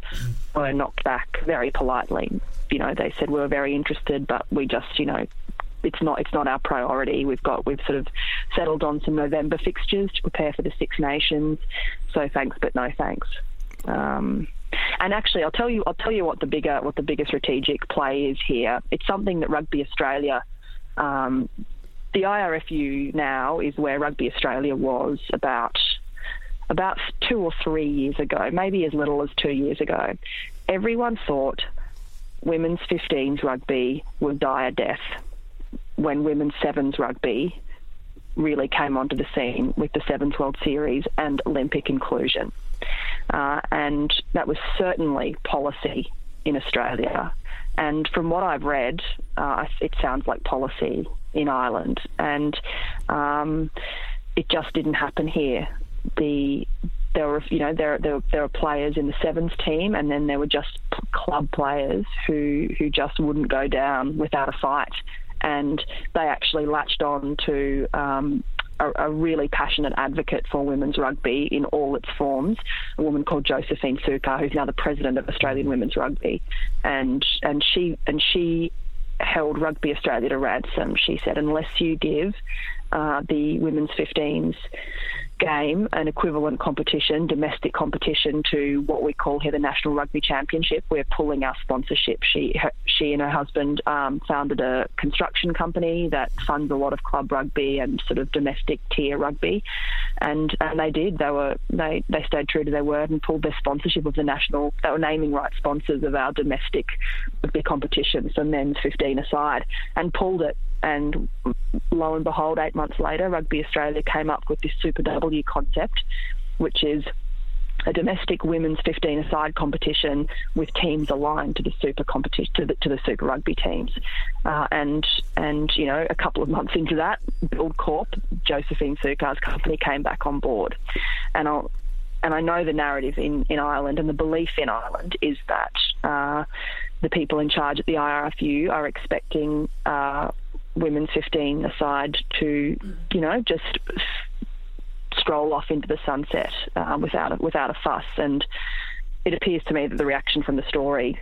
were knocked back very politely. You know, they said we were very interested, but we just, you know, it's not it's not our priority. We've got we've sort of settled on some November fixtures to prepare for the Six Nations. So thanks, but no thanks. Um, and actually, I'll tell you I'll tell you what the bigger what the bigger strategic play is here. It's something that Rugby Australia. Um, the IRFU now is where Rugby Australia was about about two or three years ago, maybe as little as two years ago. Everyone thought women's 15s rugby would die a death when women's sevens rugby really came onto the scene with the Sevens World Series and Olympic inclusion. Uh, and that was certainly policy in Australia. And from what I've read, uh, it sounds like policy in Ireland. And um, it just didn't happen here. The there were you know there there there were players in the sevens team, and then there were just club players who who just wouldn't go down without a fight, and they actually latched on to um, a, a, really passionate advocate for women's rugby in all its forms. A woman called Josephine Sukkar, who's now the president of Australian Women's Rugby, and and she and she held Rugby Australia to ransom. She said, unless you give uh, the women's 15s game, an equivalent competition, domestic competition to what we call here the National Rugby Championship. We're pulling our sponsorship. She, her, she and her husband um, founded a construction company that funds a lot of club rugby and sort of domestic tier rugby, and and they did. They were they they stayed true to their word and pulled their sponsorship of the national. They were naming rights sponsors of our domestic rugby competition, so men's 15 aside, and pulled it and lo and behold, eight months later, Rugby Australia came up with this Super W concept, which is a domestic women's 15 aside competition with teams aligned to the super competition to the, to the super rugby teams. Uh, and and you know a couple of months into that Buildcorp Josephine Sukkar's company came back on board. And I'll and I know the narrative in, in Ireland and the belief in Ireland is that uh, the people in charge at the IRFU are expecting uh, women's 15 aside to, you know, just stroll off into the sunset uh, without a, without a fuss. And it appears to me that the reaction from the story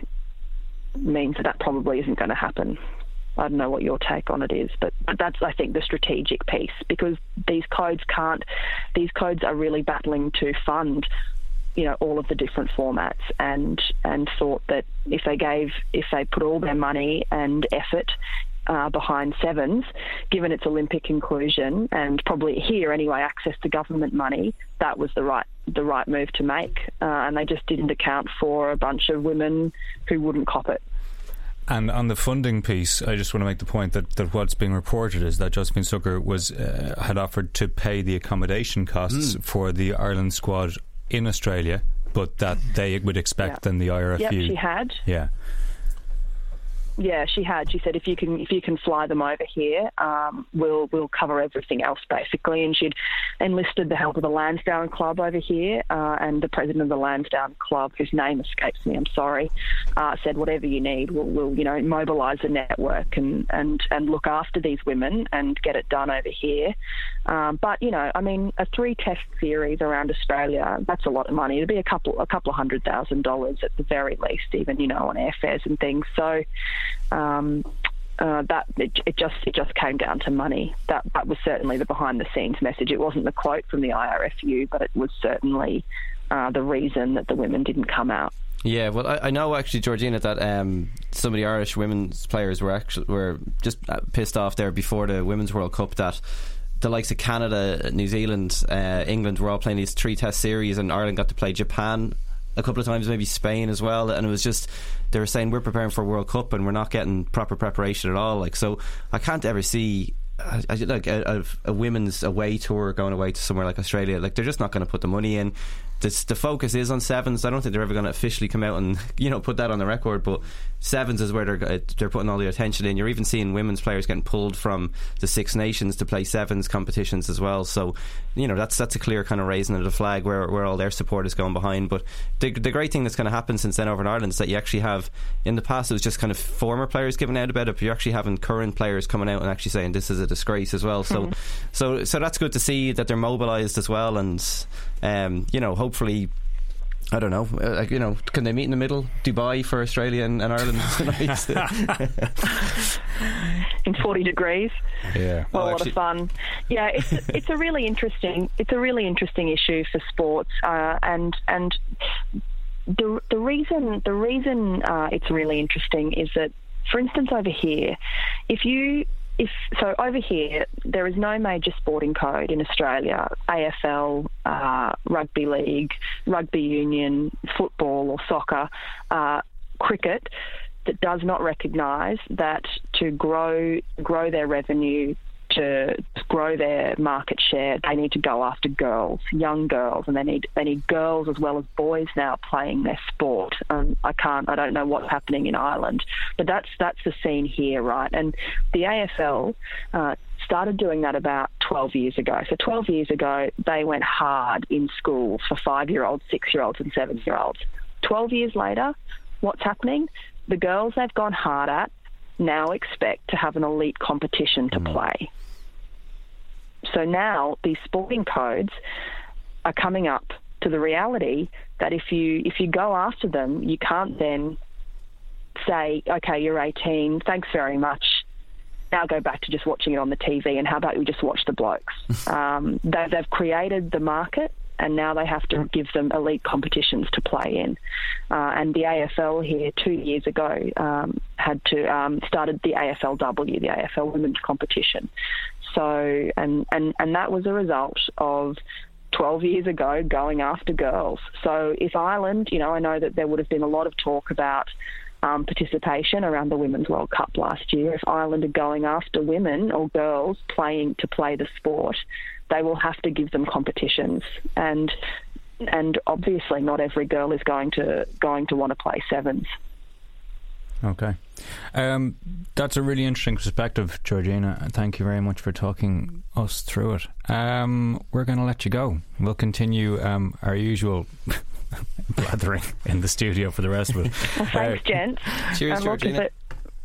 means that that probably isn't going to happen. I don't know what your take on it is, but, but that's I think the strategic piece because these codes can't. These codes are really battling to fund you know all of the different formats and and thought that if they gave if they put all their money and effort uh, behind Sevens, given its Olympic inclusion and probably here anyway access to government money, that was the right the right move to make, uh, and they just didn't account for a bunch of women who wouldn't cop it. And on the funding piece, I just want to make the point that, that what's being reported is that Josephine Sukkar was uh, had offered to pay the accommodation costs mm. for the Ireland squad in Australia, but that they would expect yeah. then the IRFU. Yep, she had. Yeah. Yeah, she had. She said if you can if you can fly them over here, um, we'll we'll cover everything else basically. And she'd enlisted the help of the Lansdowne Club over here, uh, and the president of the Lansdowne Club, whose name escapes me, I'm sorry, uh, said whatever you need, we'll, we'll you know mobilise the network and and and look after these women and get it done over here. Um, but you know, I mean, a three test series around Australia, that's a lot of money. It'd be a couple a couple of hundred thousand dollars at the very least, even you know on airfares and things. So um, uh, that it, it, just it just came down to money. That that was certainly the behind the scenes message. It wasn't the quote from the IRFU, but it was certainly uh, the reason that the women didn't come out. Yeah, well, I, I know actually, Georgina, that um, some of the Irish women's players were actually were just uh, pissed off there before the Women's World Cup that the likes of Canada, New Zealand, uh, England were all playing these three test series, and Ireland got to play Japan a couple of times, maybe Spain as well. And it was just they were saying we're preparing for World Cup and we're not getting proper preparation at all. Like so, I can't ever see. Uh, like a, a, women's away tour going away to somewhere like Australia, like they're just not going to put the money in the, the focus is on sevens. I don't think they're ever going to officially come out and [LAUGHS] you know put that on the record. But sevens is where they're they're putting all the attention in. You're even seeing women's players getting pulled from the Six Nations to play sevens competitions as well. So you know that's that's a clear kind of raising of the flag where where all their support is going behind. But the the great thing that's going to happen since then over in Ireland is that you actually have in the past it was just kind of former players giving out about it, but you're actually having current players coming out and actually saying this is a disgrace as well. So mm-hmm. so so that's good to see that they're mobilised as well and um, you know, hopefully I don't know. Uh, you know, can they meet in the middle, Dubai for Australia and, and Ireland [LAUGHS] tonight? [LAUGHS] in forty degrees. Yeah, well, a lot of fun. Yeah, it's [LAUGHS] it's a really interesting it's a really interesting issue for sports, uh, and and the the reason the reason uh, it's really interesting is that, for instance, over here, if you if so over here there is no major sporting code in Australia AFL uh, rugby league rugby union football or soccer uh, cricket that does not recognise that to grow grow their revenue to grow their market share, they need to go after girls, young girls, and they need they need girls as well as boys now playing their sport. Um, I can't, I don't know what's happening in Ireland, but that's that's the scene here, right? And the AFL. Uh, started doing that about 12 years ago. So 12 years ago, they went hard in schools for five-year-olds, six-year-olds, and seven-year-olds. 12 years later, what's happening? The girls they've gone hard at now expect to have an elite competition to mm. play. So now these sporting codes are coming up to the reality that if you if you go after them, you can't then say, okay, you're 18, thanks very much. Now go back to just watching it on the TV, and how about we just watch the blokes? [LAUGHS] um, they, they've created the market, and now they have to give them elite competitions to play in. Uh, and the AFL here two years ago um, had to um, started the AFLW, the AFL Women's Competition. So, and and and that was a result of 12 years ago going after girls. So if Ireland, you know, I know that there would have been a lot of talk about um, participation around the Women's World Cup last year. If Ireland are going after women or girls playing to play the sport, they will have to give them competitions and and obviously not every girl is going to going to want to play sevens. Okay. Um, that's a really interesting perspective, Georgina. Thank you very much for talking us through it. Um, we're going to let you go. We'll continue um, our usual [LAUGHS] blathering in the studio for the rest of it. Well, [LAUGHS] thanks, Uh, gents. Cheers, and look, if Georgina.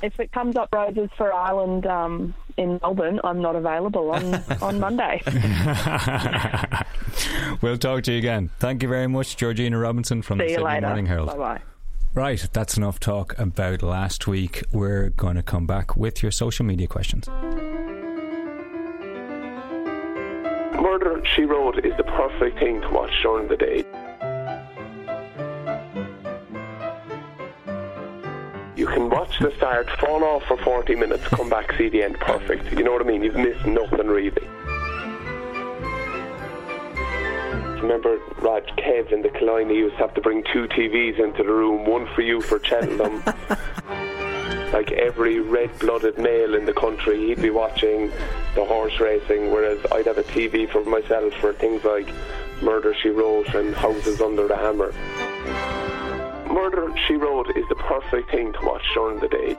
It, if it comes up roses for Ireland um, in Melbourne, I'm not available on, [LAUGHS] on Monday. [LAUGHS] we'll talk to you again. Thank you very much, Georgina Robinson from the See you Sydney later. Morning Herald. Bye bye. Right, that's enough talk about last week. We're going to come back with your social media questions. Murder, She Wrote is the perfect thing to watch during the day. You can watch the start, fall off for 40 minutes, come back, see the end. Perfect. You know what I mean? You've missed nothing really. Remember, Raj, Kev in the Killiney used to have to bring two TVs into the room, one for you for Cheltenham. [LAUGHS] like every red-blooded male in the country, he'd be watching the horse racing, whereas I'd have a TV for myself for things like Murder, She Wrote and Houses Under the Hammer. Murder, She Wrote is the perfect thing to watch during the day.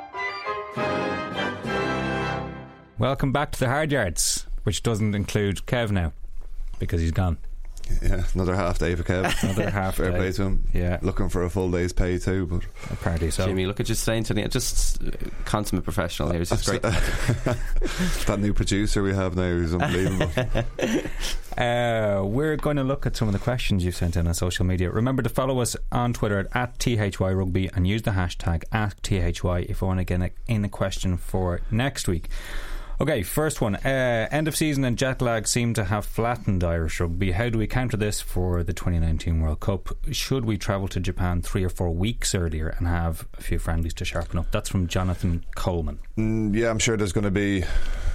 Welcome back to the Hard Yards, which doesn't include Kev now because he's gone. Yeah, another half day for Kev. Another half Fair day. play to him. Yeah. Looking for a full day's pay too, but Apparently so. Jimmy, look at you saying to me, just uh, consummate professional here. It's just great. [LAUGHS] that new producer we have now is unbelievable. [LAUGHS] Uh, we're going to look at some of the questions you've sent in on social media. Remember to follow us on Twitter at, THY Rugby and use the hashtag AskTHY if you want to get a- in a question for next week. Okay, first one. Uh, end of season and jet lag seem to have flattened Irish rugby. How do we counter this for the 2019 World Cup? Should we travel to Japan three or four weeks earlier and have a few friendlies to sharpen up? That's from Jonathan Coleman. Mm, yeah, I'm sure there's going to be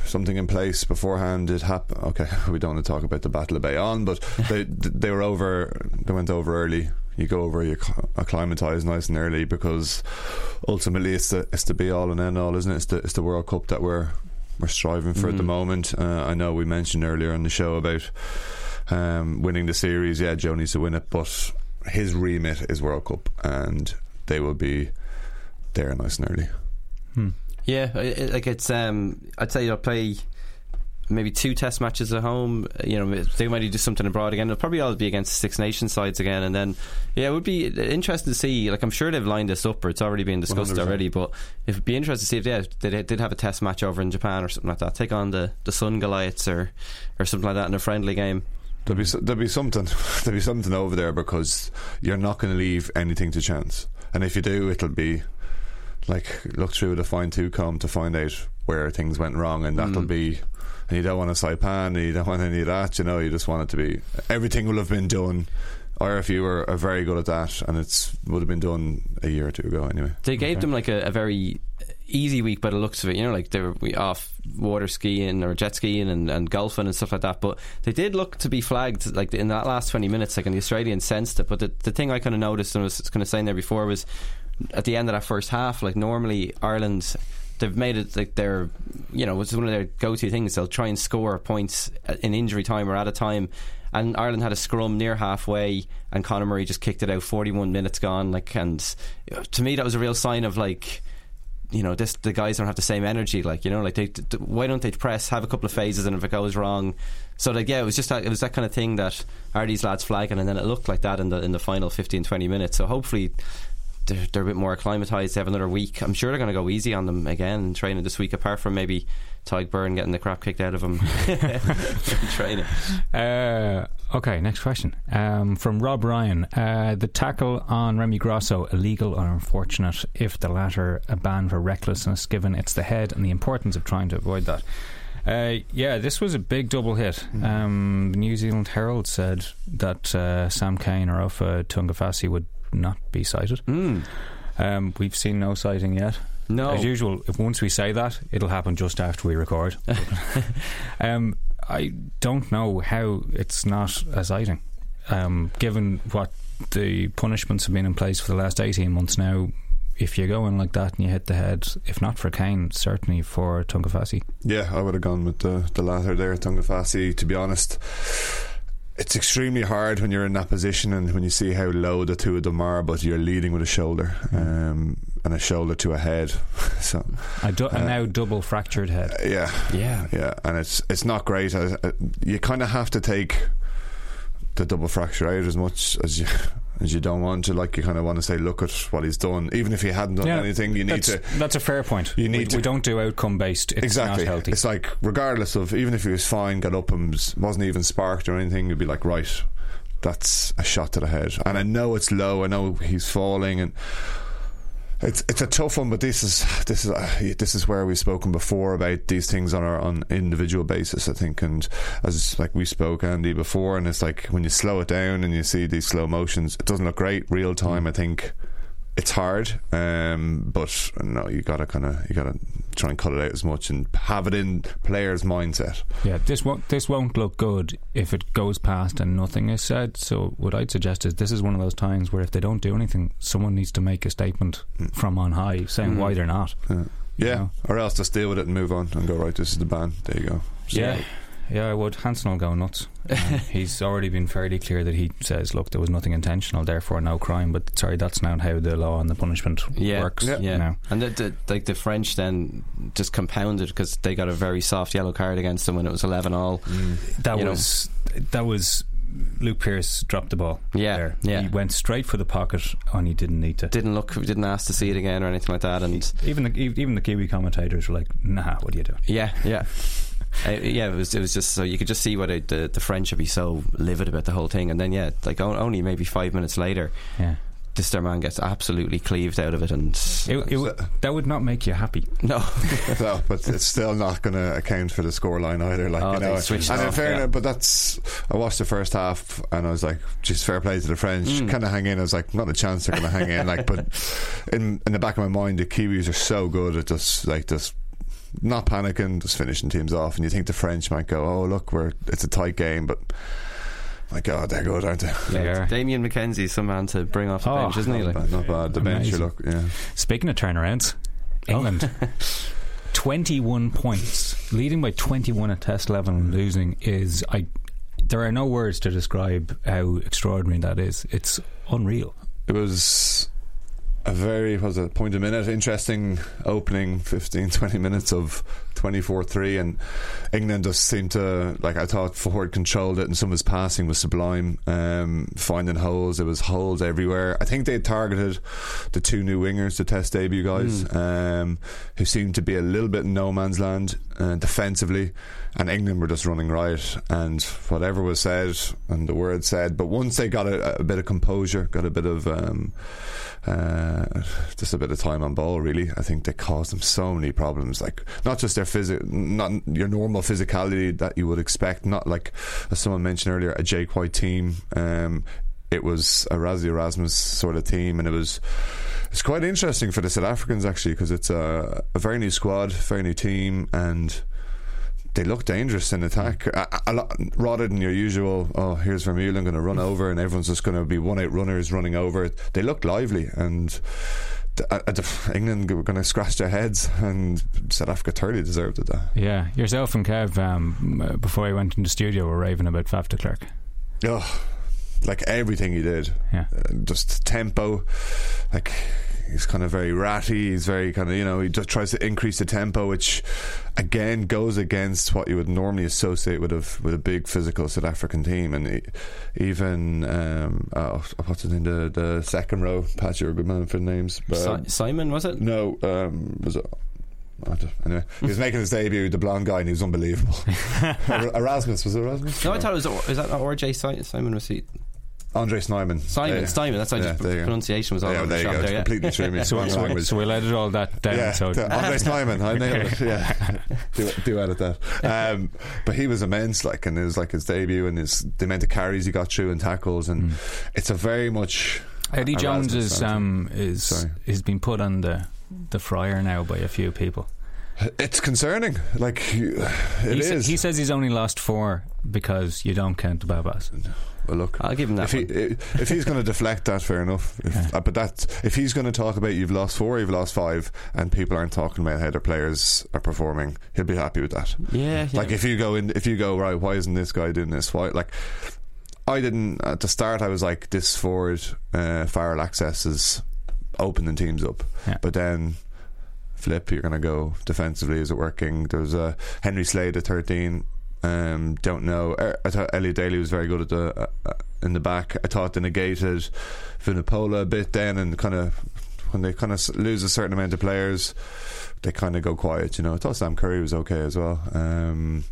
something in place beforehand. It happened. Okay, [LAUGHS] we don't want to talk about the Battle of Bayonne, but [LAUGHS] they they were over. They went over early. You go over, you acc- acclimatise nice and early because ultimately it's the it's the be all and end all, isn't it? It's the it's the World Cup that we're we're striving for at the Mhm. moment. Uh, I know we mentioned earlier on the show about um, winning the series. Yeah, Joe needs to win it, but his remit is World Cup, and they will be there nice and early. Yeah, i- i- like it's. Um, I'd say you'll play maybe two test matches at home. You know, they might do something abroad again. It'll probably all be against Six Nations sides again, and then yeah, it would be interesting to see. Like I'm sure they've lined this up, or it's already been discussed 100%. already. But it'd be interesting to see if yeah, they did have a test match over in Japan or something like that. Take on the the Sun Goliaths or or something like that in a friendly game. There'll be there'll be something [LAUGHS] there'll be something over there because you're not going to leave anything to chance, and if you do, it'll be like look through the fine tooth comb to find out where things went wrong, and that'll Mm. be. And you don't want a saipan, and you don't want any of that. You know, you just want it to be everything will have been done. RFU are, are very good at that, and it's would have been done a year or two ago anyway. They gave them like a, a very easy week by the looks of it. You know, like they were off water skiing or jet skiing and, and golfing and stuff like that. But they did look to be flagged like in that last twenty minutes. Like and the Australians sensed it. But the, the thing I kind of noticed and was kind of saying there before was at the end of that first half. Like normally Ireland. They've made it like their, you know, it's one of their go-to things. They'll try and score points in injury time or at a time, and Ireland had a scrum near halfway, and Conor Murray just kicked it out. Forty-one minutes gone, like, and uh, to me that was a real sign of like you know, this the guys don't have the same energy. Like you know, like they, th- why don't they press, have a couple of phases, and if it goes wrong, so like yeah, it was just that, it was that kind of thing that are these lads flagging, and then it looked like that in the in the final 15, 20 minutes. So hopefully. They're, they're a bit more acclimatised. They have another week. I'm sure they're going to go easy on them again in training this week. Apart from maybe Tadhg Beirne getting the crap kicked out of him [LAUGHS] in training. Uh, okay, next question um, from Rob Ryan. Uh, the tackle on Remy Grosso illegal or unfortunate? If the latter, a ban for recklessness, given it's the head and the importance of trying to avoid that. Uh, yeah, this was a big double hit. Um, the New Zealand Herald said that uh, Sam Cane or Ofa Tungafasi would not be cited. Mm. Um, we've seen no sighting yet. No. As usual, if once we say that, it'll happen just after we record. [LAUGHS] um, I don't know how it's not a sighting, um, given what the punishments have been in place for the last 18 months now. If you go in like that and you hit the head, if not for Cane, certainly for Tungafasi. Yeah, I would have gone with the, the latter there, Tungafasi. To be honest, it's extremely hard when you're in that position and when you see how low the two of them are, but you're leading with a shoulder um, and a shoulder to a head. [LAUGHS] so A, du- a Uh, now double fractured head. yeah, Yeah. yeah, and it's it's not great. Uh, uh, You kind of have to take the double fracture out as much as you as you don't want to. Like you kind of want to say, look at what he's done. Even if he hadn't done Yeah, anything, you need to. That's a fair point. You need we, to- we don't do outcome based. It's exactly. not healthy. It's like regardless of even if he was fine, got up and wasn't even sparked or anything, you'd be like, right, that's a shot to the head. And I know it's low. I know he's falling and. It's it's a tough one, but this is this is uh, this is where we've spoken before about these things on our on individual basis. I think, and as like we spoke Andy before, and it's like when you slow it down and you see these slow motions, it doesn't look great real time. I think it's hard, um, but no, you gotta kind of you gotta try and cut it out as much and have it in players' mindset. Yeah, this won't this won't look good if it goes past and nothing is said. So what I'd suggest is this is one of those times where if they don't do anything, someone needs to make a statement from on high saying Mm. why they're not. Yeah. Yeah, or else just deal with it and move on and go right. This is the ban. There you go. Yeah. Yeah, I would. Hansen will go nuts. [LAUGHS] Um, he's already been fairly clear that he says, "Look, there was nothing intentional, therefore no crime." But sorry, that's not how the law and the punishment Yeah, works. yeah. you know. And the, the, like the French then just compounded because they got a very soft yellow card against them when it was eleven all. That You know. was that was Luke Pearce dropped the ball. Yeah, there. yeah. He went straight for the pocket, and he didn't need to. Didn't look, didn't ask to see it again or anything like that. And Even the, even the Kiwi commentators were like, "Nah, what are you doing?" yeah, yeah. Uh, yeah, it was. It was just so you could just see why they, the the French would be so livid about the whole thing, and then yeah, like o- only maybe five minutes later, Yeah. this their man gets absolutely cleaved out of it, and It, it, would- that would not make you happy. no, [LAUGHS] no, but it's still not going to account for the scoreline either. Like Oh, you know, switched and in off, fairness, yeah. but that's I watched the first half and I was like, just fair play to the French, Mm. kind of hang in. I was like, not a chance they're going to hang in. Like, but in in the back of my mind, the Kiwis are so good at just like just. Not panicking, just finishing teams off, and you think the French might go, "Oh, look, we're it's a tight game," but my God, they're good, aren't they? They are. Damian McKenzie's some man to bring off the Oh, bench, isn't he? Not Like, bad, not bad. The bench, you look, yeah. Speaking of turnarounds, [LAUGHS] England. [LAUGHS] 21 points. Leading by 21 at test level and losing is. I. There are no words to describe how extraordinary that is. It's unreal. It was a very what was it point a minute interesting opening 15 20 minutes of 24-3 and England just seemed to like I thought Ford controlled it and some of his passing was sublime um, finding holes there was holes everywhere I think they targeted the two new wingers the test debut guys um, who seemed to be a little bit in no man's land uh, defensively and England were just running riot and whatever was said and the word said but once they got a, a bit of composure got a bit of um, uh, just a bit of time on ball. Really, I think they caused them so many problems. Like not just their not your normal physicality that you would expect. Not like as someone mentioned earlier, a Jake White team. Um, it was a Rassie Erasmus sort of team, and it was. It's quite interesting for the South Africans actually because it's a, a very new squad, very new team, and they look dangerous in attack. A, a lot, rather than your usual, oh, here's Vermeulen going to run over, and everyone's just going to be one out runners running over. They look lively, and uh, the, England were going to scratch their heads, and South Africa totally deserved it. Yeah, yourself and Kev, um, uh, before I went into the studio, were raving about Faf de Klerk. Oh, like everything he did, Yeah. Uh, just tempo, like he's kind of very ratty. He's very kind of you know he just tries to increase the tempo, which again goes against what you would normally associate with a with a big physical South African team. And he, even um, oh, what's it in the the second row? Pat, you're a good man for names. But, Si- um, Simon was it? no, um, was it? Anyway, he was making his debut, the blonde guy, and he was unbelievable. Er- [LAUGHS] Erasmus was it Erasmus? No, I thought it was. Is that not RJ Simon? Was he Andre Snyman. Simon? Yeah. Simon. That's how Yeah, just there you pronunciation was all Yeah, over there the you shop go. there. It's yeah. completely threw [LAUGHS] me. So, so, so we'll edit all that down. Yeah, so to Andre Snyman. I nailed [LAUGHS] it. Yeah, do, do edit that. Um, but he was immense, like, and it was like his debut and his the amount of carries he got through and tackles, and it's a very much. Eddie Jones is fan. um is Sorry. is been put on the the fryer now by a few people. It's concerning. Like [SIGHS] it he, sa- he says he's only lost four because you don't count the Babas. Look, I'll give him that. if he if he's going [LAUGHS] to deflect that, fair enough. If, uh, but that if he's going to talk about you've lost four, you've lost five, and people aren't talking about how their players are performing, he'll be happy with that. yeah, yeah. Like if you go in, if you go right, why isn't this guy doing this? Why like? I didn't at the start. I was like, this forward uh, Farrell axis is opening teams up, Yeah. but then flip, you're going to go defensively. Is it working? There's a Henry Slade at 13. Um, don't know. Er, I thought Elliot Daly was very good at the uh, uh, in the back. I thought they negated Vunipola a bit then, and kind of when they kind of lose a certain amount of players, they kind of go quiet. You know, I thought Sam Curry was okay as well. Um,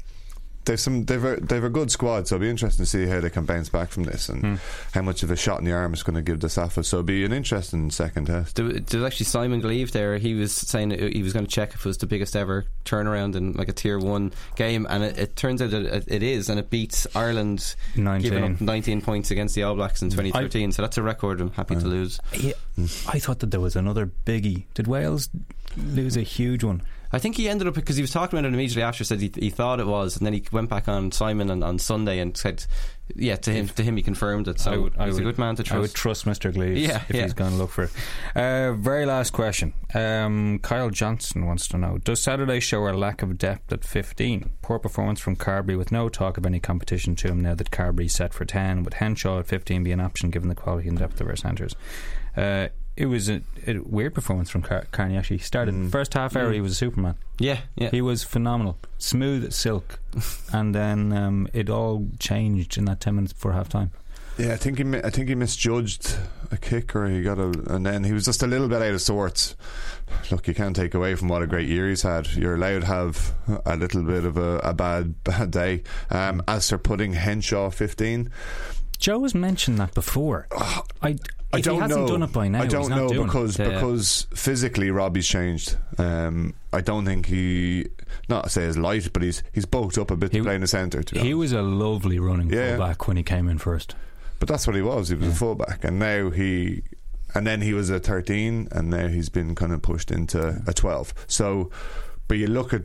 they've some they've a, they've a good squad, so it'll be interesting to see how they can bounce back from this and hmm. how much of a shot in the arm it's going to give the Safa. So it'll be an interesting second test. There, there was actually Simon Gleave there. He was saying he was going to check if it was the biggest ever turnaround in like a tier one game, and it, it turns out that it, it is, and it beats Ireland, 19. giving up 19 points against the All Blacks in 2013. so that's a record. I'm happy to lose. Yeah, I thought that there was another biggie. Did Wales lose a huge one? I think he ended up because he was talking about it immediately after. He said he, he thought it was, and then he went back on Simon on, on Sunday and said, "Yeah, to him, to him, he confirmed it." So I would, I he's would, a good man to trust. I would trust. Mr. Gleaves Yeah, if yeah. he's going to look for it. Uh, very last question. Um, Kyle Johnson wants to know Does Saturday show a lack of depth at 15? Poor performance from Carbery with no talk of any competition to him now that Carbery's set for 10. Would Henshaw at 15 be an option given the quality and depth of our centres? Uh, it was a, a weird performance from Car- Kearney actually. He started first half hour, he was a Superman. Yeah, yeah. He was phenomenal, smooth as silk, [LAUGHS] and then um, it all changed in that ten minutes before half time. Yeah, I think he mi- I think he misjudged a kick or he got a and then he was just a little bit out of sorts. Look, you can't take away from what a great year he's had. You're allowed to have a little bit of a, a bad bad day. Um, as for putting Henshaw 15, Joe has mentioned that before. I, I don't he hasn't know. done it by now. I don't know it. because Yeah. because physically Robbie's changed. Um, I don't think he not say he's light, but he's he's bulked up a bit He- to play in the centre. He was a lovely running Yeah. fullback when he came in first. But that's what he was. He was a fullback, and now he, and then he was a thirteen, and now he's been kind of pushed into a twelve. So, but you look at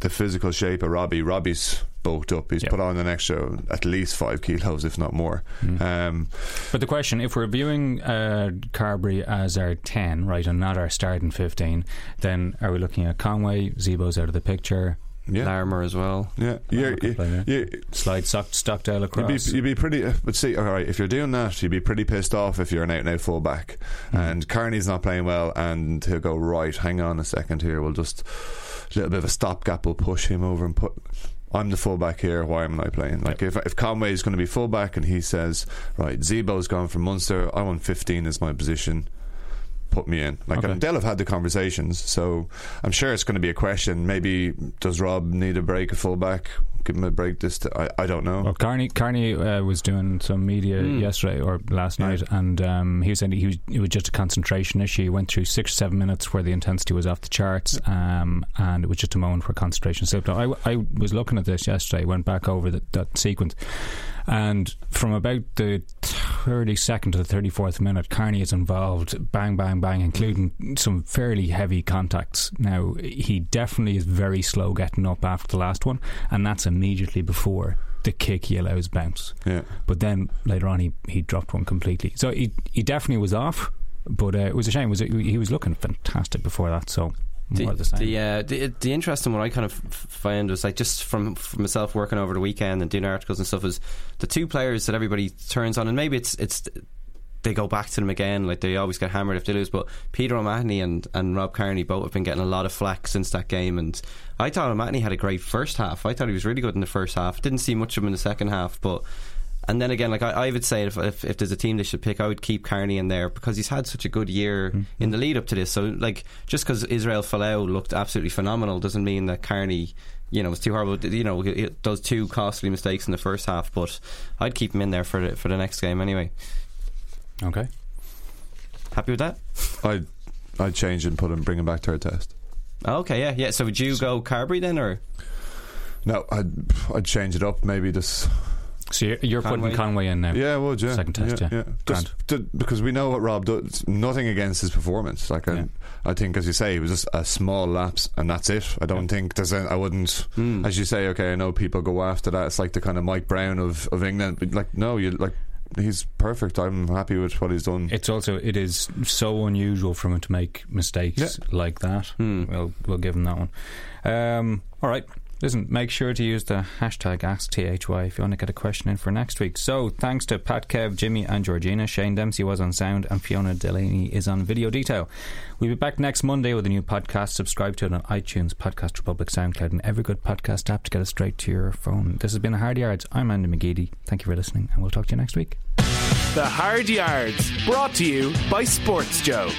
the physical shape of Robbie. Robbie's bulked up. He's Yeah. put on an extra, at least five kilos, if not more. Um, But the question, if we're viewing uh, Carbery as our 10, right, and not our starting 15, then are we looking at Conway, Zebo's out of the picture, yeah, Larmour as well. yeah, yeah. could play there. yeah. slide Stock, Stockdale You'd be, across? you'd be pretty, uh, but see, all right, if you're doing that, you'd be pretty pissed off if you're an out and out fullback. And Kearney's not playing well, and he'll go, right, hang on a second here, we'll just, a little bit of a stopgap, we'll push him over and put. I'm the fullback here. Why am I playing? Like if if Conway is going to be fullback and he says, right, Zebo's gone from Munster. I want 15 as my position. Put me in. Like Okay. and they'll have had the conversations, so I'm sure it's going to be a question. Maybe does Rob need a break, a fullback? Give him a break. This, t- I, I don't know. Well, Kearney, Kearney uh, was doing some media yesterday or last Yeah. night, and um, he was saying he was, it was just a concentration issue. He went through six or seven minutes where the intensity was off the charts, um, and it was just a moment where concentration slipped. I, I was looking at this yesterday, went back over the, that sequence, and from about the 32nd to the 34th minute, Kearney is involved, bang, bang, bang, including some fairly heavy contacts. Now, he definitely is very slow getting up after the last one, and that's immediately before the kick he allows bounce. Yeah. But then later on, he, he dropped one completely. So he, he definitely was off, but uh, it was a shame. It was he was looking fantastic before that, so The, more the same. the, uh, the the interesting one I kind of f- found was like just from, from myself working over the weekend and doing articles and stuff is the two players that everybody turns on and maybe it's it's they go back to them again. Like they always get hammered if they lose. But Peter O'Mahony and, and Rob Kearney both have been getting a lot of flack since that game. And I thought O'Mahony had a great first half. I thought he was really good in the first half. Didn't see much of him in the second half, but. And then again, like I, I would say, if, if, if there's a team they should pick, I would keep Kearney in there because he's had such a good year Mm-hmm. in the lead up to this. So, like, just because Israel Folau looked absolutely phenomenal doesn't mean that Kearney, you know, was too horrible. You know, does two costly mistakes in the first half, but I'd keep him in there for the, for the next game anyway. Okay. Happy with that? I'd I'd change and put him, bring him back third test. Oh, okay, yeah, yeah. So would you go Carbery then, or No, I'd I'd change it up. Maybe just So you're, you're Conway? putting Conway in now. Yeah, well, yeah, Second test, yeah. Just to- because we know what Rob does. Nothing against his performance. Like I, Yeah. I think, as you say, it was just a small lapse, and that's it. I don't think there's. A, I wouldn't, Hmm. as you say. Okay, I know people go after that. It's like the kind of Mike Brown of of England. But like, no, you like. He's perfect. I'm happy with what he's done. It's also it is so unusual for him to make mistakes like that. Hmm. We'll we'll give him that one. Um, all right. Listen, make sure to use the hashtag AskTHY if you want to get a question in for next week. So, thanks to Pat, Kev, Jimmy, and Georgina. Shane Dempsey was on sound, and Fiona Delaney is on video detail. We'll be back next Monday with a new podcast. Subscribe to it on iTunes, Podcast Republic, SoundCloud, and every good podcast app to get it straight to your phone. This has been the Hard Yards. I'm Andy McGeady. Thank you for listening, and we'll talk to you next week. The Hard Yards, brought to you by Sports Joe.